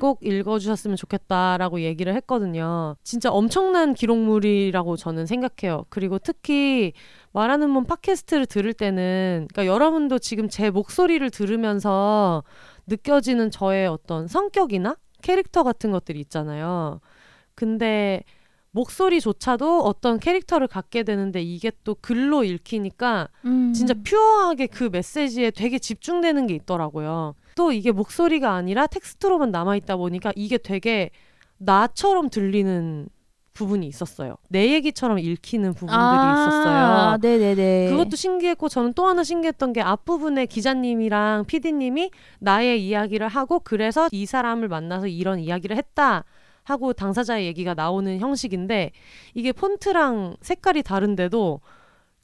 꼭 읽어주셨으면 좋겠다라고 얘기를 했거든요. 진짜 엄청난 기록물이라고 저는 생각해요. 그리고 특히 말하는 몸 팟캐스트를 들을 때는 그러니까 여러분도 지금 제 목소리를 들으면서 느껴지는 저의 어떤 성격이나 캐릭터 같은 것들이 있잖아요. 근데 목소리조차도 어떤 캐릭터를 갖게 되는데 이게 또 글로 읽히니까 음. 진짜 퓨어하게 그 메시지에 되게 집중되는 게 있더라고요. 또 이게 목소리가 아니라 텍스트로만 남아있다 보니까 이게 되게 나처럼 들리는 부분이 있었어요. 내 얘기처럼 읽히는 부분들이 아, 있었어요. 네네네 그것도 신기했고 저는 또 하나 신기했던 게 앞부분에 기자님이랑 PD님이 나의 이야기를 하고 그래서 이 사람을 만나서 이런 이야기를 했다 하고 당사자의 얘기가 나오는 형식인데 이게 폰트랑 색깔이 다른데도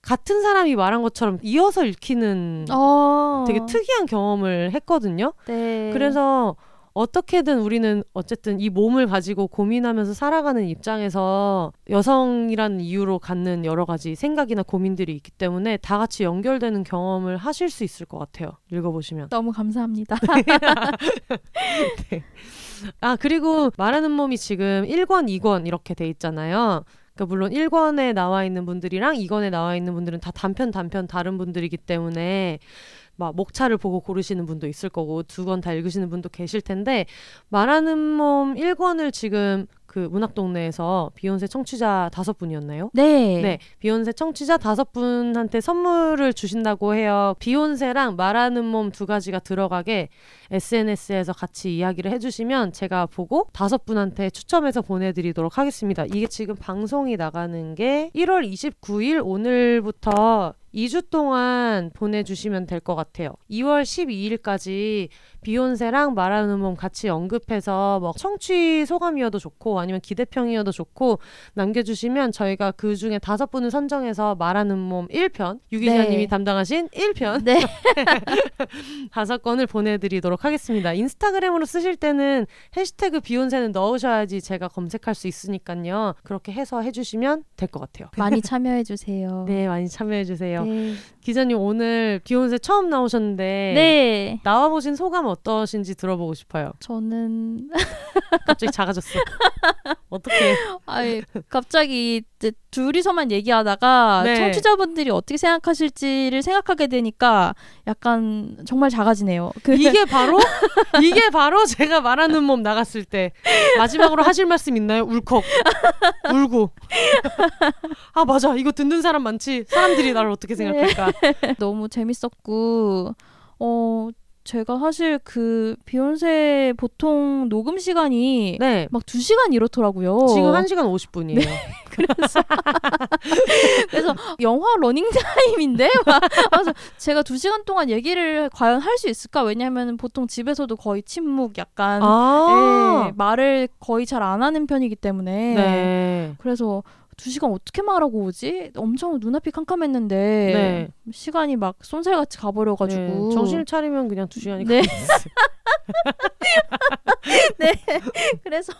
같은 사람이 말한 것처럼 이어서 읽히는 어. 되게 특이한 경험을 했거든요. 네. 그래서 어떻게든 우리는 어쨌든 이 몸을 가지고 고민하면서 살아가는 입장에서 여성이라는 이유로 갖는 여러 가지 생각이나 고민들이 있기 때문에 다 같이 연결되는 경험을 하실 수 있을 것 같아요. 읽어보시면. 너무 감사합니다. 아, 그리고 말하는 몸이 지금 1권, 2권 이렇게 돼 있잖아요. 그러니까 물론 1권에 나와 있는 분들이랑 2권에 나와 있는 분들은 다 단편 단편 다른 분들이기 때문에 막 목차를 보고 고르시는 분도 있을 거고 두 권 다 읽으시는 분도 계실 텐데 말하는 몸 1권을 지금 그 문학동네에서 비욘세 청취자 다섯 분이었나요? 네. 네, 비욘세 청취자 다섯 분한테 선물을 주신다고 해요. 비욘세랑 말하는 몸 두 가지가 들어가게 SNS에서 같이 이야기를 해주시면 제가 보고 다섯 분한테 추첨해서 보내드리도록 하겠습니다. 이게 지금 방송이 나가는 게 1월 29일 오늘부터 2주 동안 보내주시면 될 것 같아요. 2월 12일까지 비욘세랑 말하는 몸 같이 언급해서 뭐 청취 소감이어도 좋고 아니면 기대평이어도 좋고 남겨주시면 저희가 그 중에 다섯 분을 선정해서 말하는 몸 1편 유기자님이 네. 담당하신 1편 네. 다섯 건을 보내드리도록 하겠습니다. 인스타그램으로 쓰실 때는 해시태그 비욘세는 넣으셔야지 제가 검색할 수 있으니까요. 그렇게 해서 해주시면 될 것 같아요. 많이 참여해 주세요. 네, 많이 참여해주세요. 네. 기자님 오늘 비욘세 처음 나오셨는데 네. 나와 보신 소감 어떠신지 들어보고 싶어요. 저는 갑자기 작아졌어. 어떻게? 아이 갑자기 이제 둘이서만 얘기하다가 네. 청취자분들이 어떻게 생각하실지를 생각하게 되니까 약간 정말 작아지네요. 그 이게 바로 이게 바로 제가 말하는 몸 나갔을 때 마지막으로 하실 말씀 있나요? 울컥 울고 아 맞아 이거 듣는 사람 많지 사람들이 나를 어떻게 생각할까 너무 재밌었고 어 제가 사실 그 비혼세 보통 녹음 시간이 네 막 두 시간 이렇더라고요. 지금 1시간 50분이에요 그래서 영화 러닝 타임인데 막 그래서 제가 두 시간 동안 얘기를 과연 할 수 있을까? 왜냐하면 보통 집에서도 거의 침묵 약간 아 예, 말을 거의 잘 안 하는 편이기 때문에 네. 그래서 두 시간 어떻게 말하고 오지? 엄청 눈앞이 캄캄했는데 네. 시간이 막 쏜살같이 가버려가지고 네. 정신을 차리면 그냥 두 시간이 네. 가겠어요. 그래서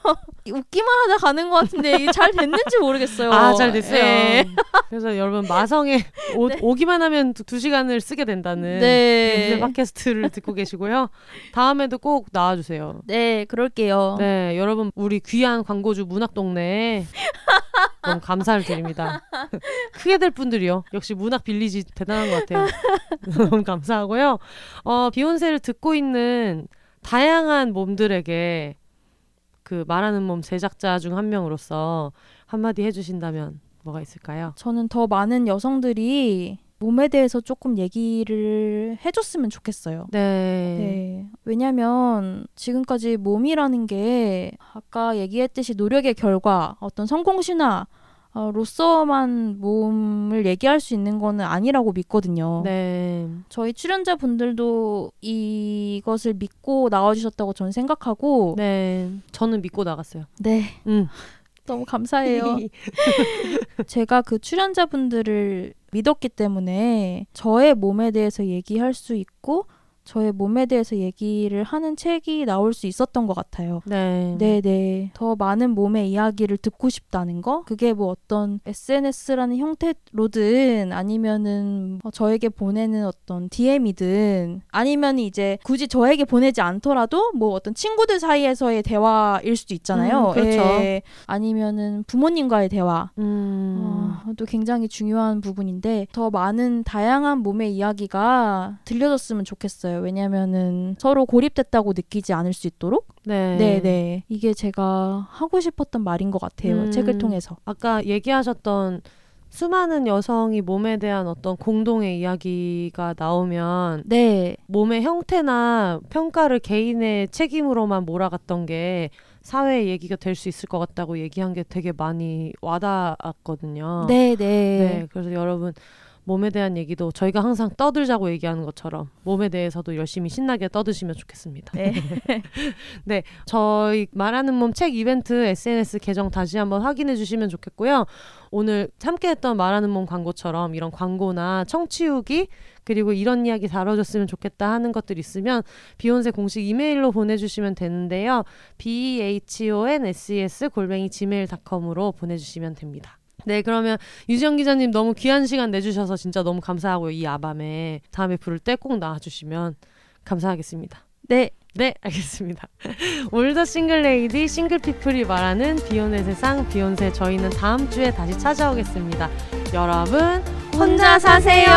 웃기만 하다 가는 것 같은데 이게 잘 됐는지 모르겠어요. 아, 잘 됐어요. 예. 그래서 여러분 마성에 오, 오기만 하면 두, 두 시간을 쓰게 된다는 네. 네. 팟캐스트를 듣고 계시고요. 다음에도 꼭 나와주세요. 네, 그럴게요. 네, 여러분 우리 귀한 광고주 문학동네에 너무 감사를 드립니다. 크게 될 분들이요. 역시 문학 빌리지 대단한 것 같아요. 너무 감사하고요. 어, 비욘세를 듣고 있는 다양한 몸들에게 그 말하는 몸 제작자 중 한 명으로서 한마디 해주신다면 뭐가 있을까요? 저는 더 많은 여성들이 몸에 대해서 조금 얘기를 해줬으면 좋겠어요. 네. 네. 왜냐면 지금까지 몸이라는 게 아까 얘기했듯이 노력의 결과, 어떤 성공 신화, 어, 로서만 몸을 얘기할 수 있는 거는 아니라고 믿거든요. 네. 저희 출연자분들도 이것을 믿고 나와주셨다고 저는 생각하고, 네. 저는 믿고 나갔어요. 네. 음. 너무 감사해요. 제가 그 출연자분들을 믿었기 때문에 저의 몸에 대해서 얘기할 수 있고 저의 몸에 대해서 얘기를 하는 책이 나올 수 있었던 것 같아요. 네. 네네. 더 많은 몸의 이야기를 듣고 싶다는 거? 그게 뭐 어떤 SNS라는 형태로든 아니면은 어, 저에게 보내는 어떤 DM이든 아니면 이제 굳이 저에게 보내지 않더라도 뭐 어떤 친구들 사이에서의 대화일 수도 있잖아요. 음, 그렇죠. 예. 아니면은 부모님과의 대화. 음. 어, 또 굉장히 중요한 부분인데 더 많은 다양한 몸의 이야기가 들려졌으면 좋겠어요. 왜냐면은 서로 고립됐다고 느끼지 않을 수 있도록. 네. 네, 네. 이게 제가 하고 싶었던 말인 것 같아요. 음. 책을 통해서. 아까 얘기하셨던 수많은 여성이 몸에 대한 어떤 공동의 이야기가 나오면 네, 몸의 형태나 평가를 개인의 책임으로만 몰아갔던 게 사회의 얘기가 될 수 있을 것 같다고 얘기한 게 되게 많이 와닿았거든요. 네, 네. 네, 그래서 여러분 몸에 대한 얘기도 저희가 항상 떠들자고 얘기하는 것처럼 몸에 대해서도 열심히 신나게 떠드시면 좋겠습니다. 네. 네, 저희 말하는 몸 책 이벤트 SNS 계정 다시 한번 확인해 주시면 좋겠고요. 오늘 함께 했던 말하는 몸 광고처럼 이런 광고나 청취후기 그리고 이런 이야기 다뤄줬으면 좋겠다 하는 것들 있으면 비욘세 공식 이메일로 보내주시면 되는데요. b h o n s e s 골뱅이 gmail.com으로 보내주시면 됩니다. 네, 그러면 유지영 기자님 너무 귀한 시간 내주셔서 진짜 너무 감사하고요. 이 아밤에 다음에 부를 때 꼭 나와주시면 감사하겠습니다. 네. 네, 알겠습니다. 올더 싱글레이디 싱글피플이 말하는 비욘의 세상 비욘세 저희는 다음 주에 다시 찾아오겠습니다. 여러분 혼자 사세요.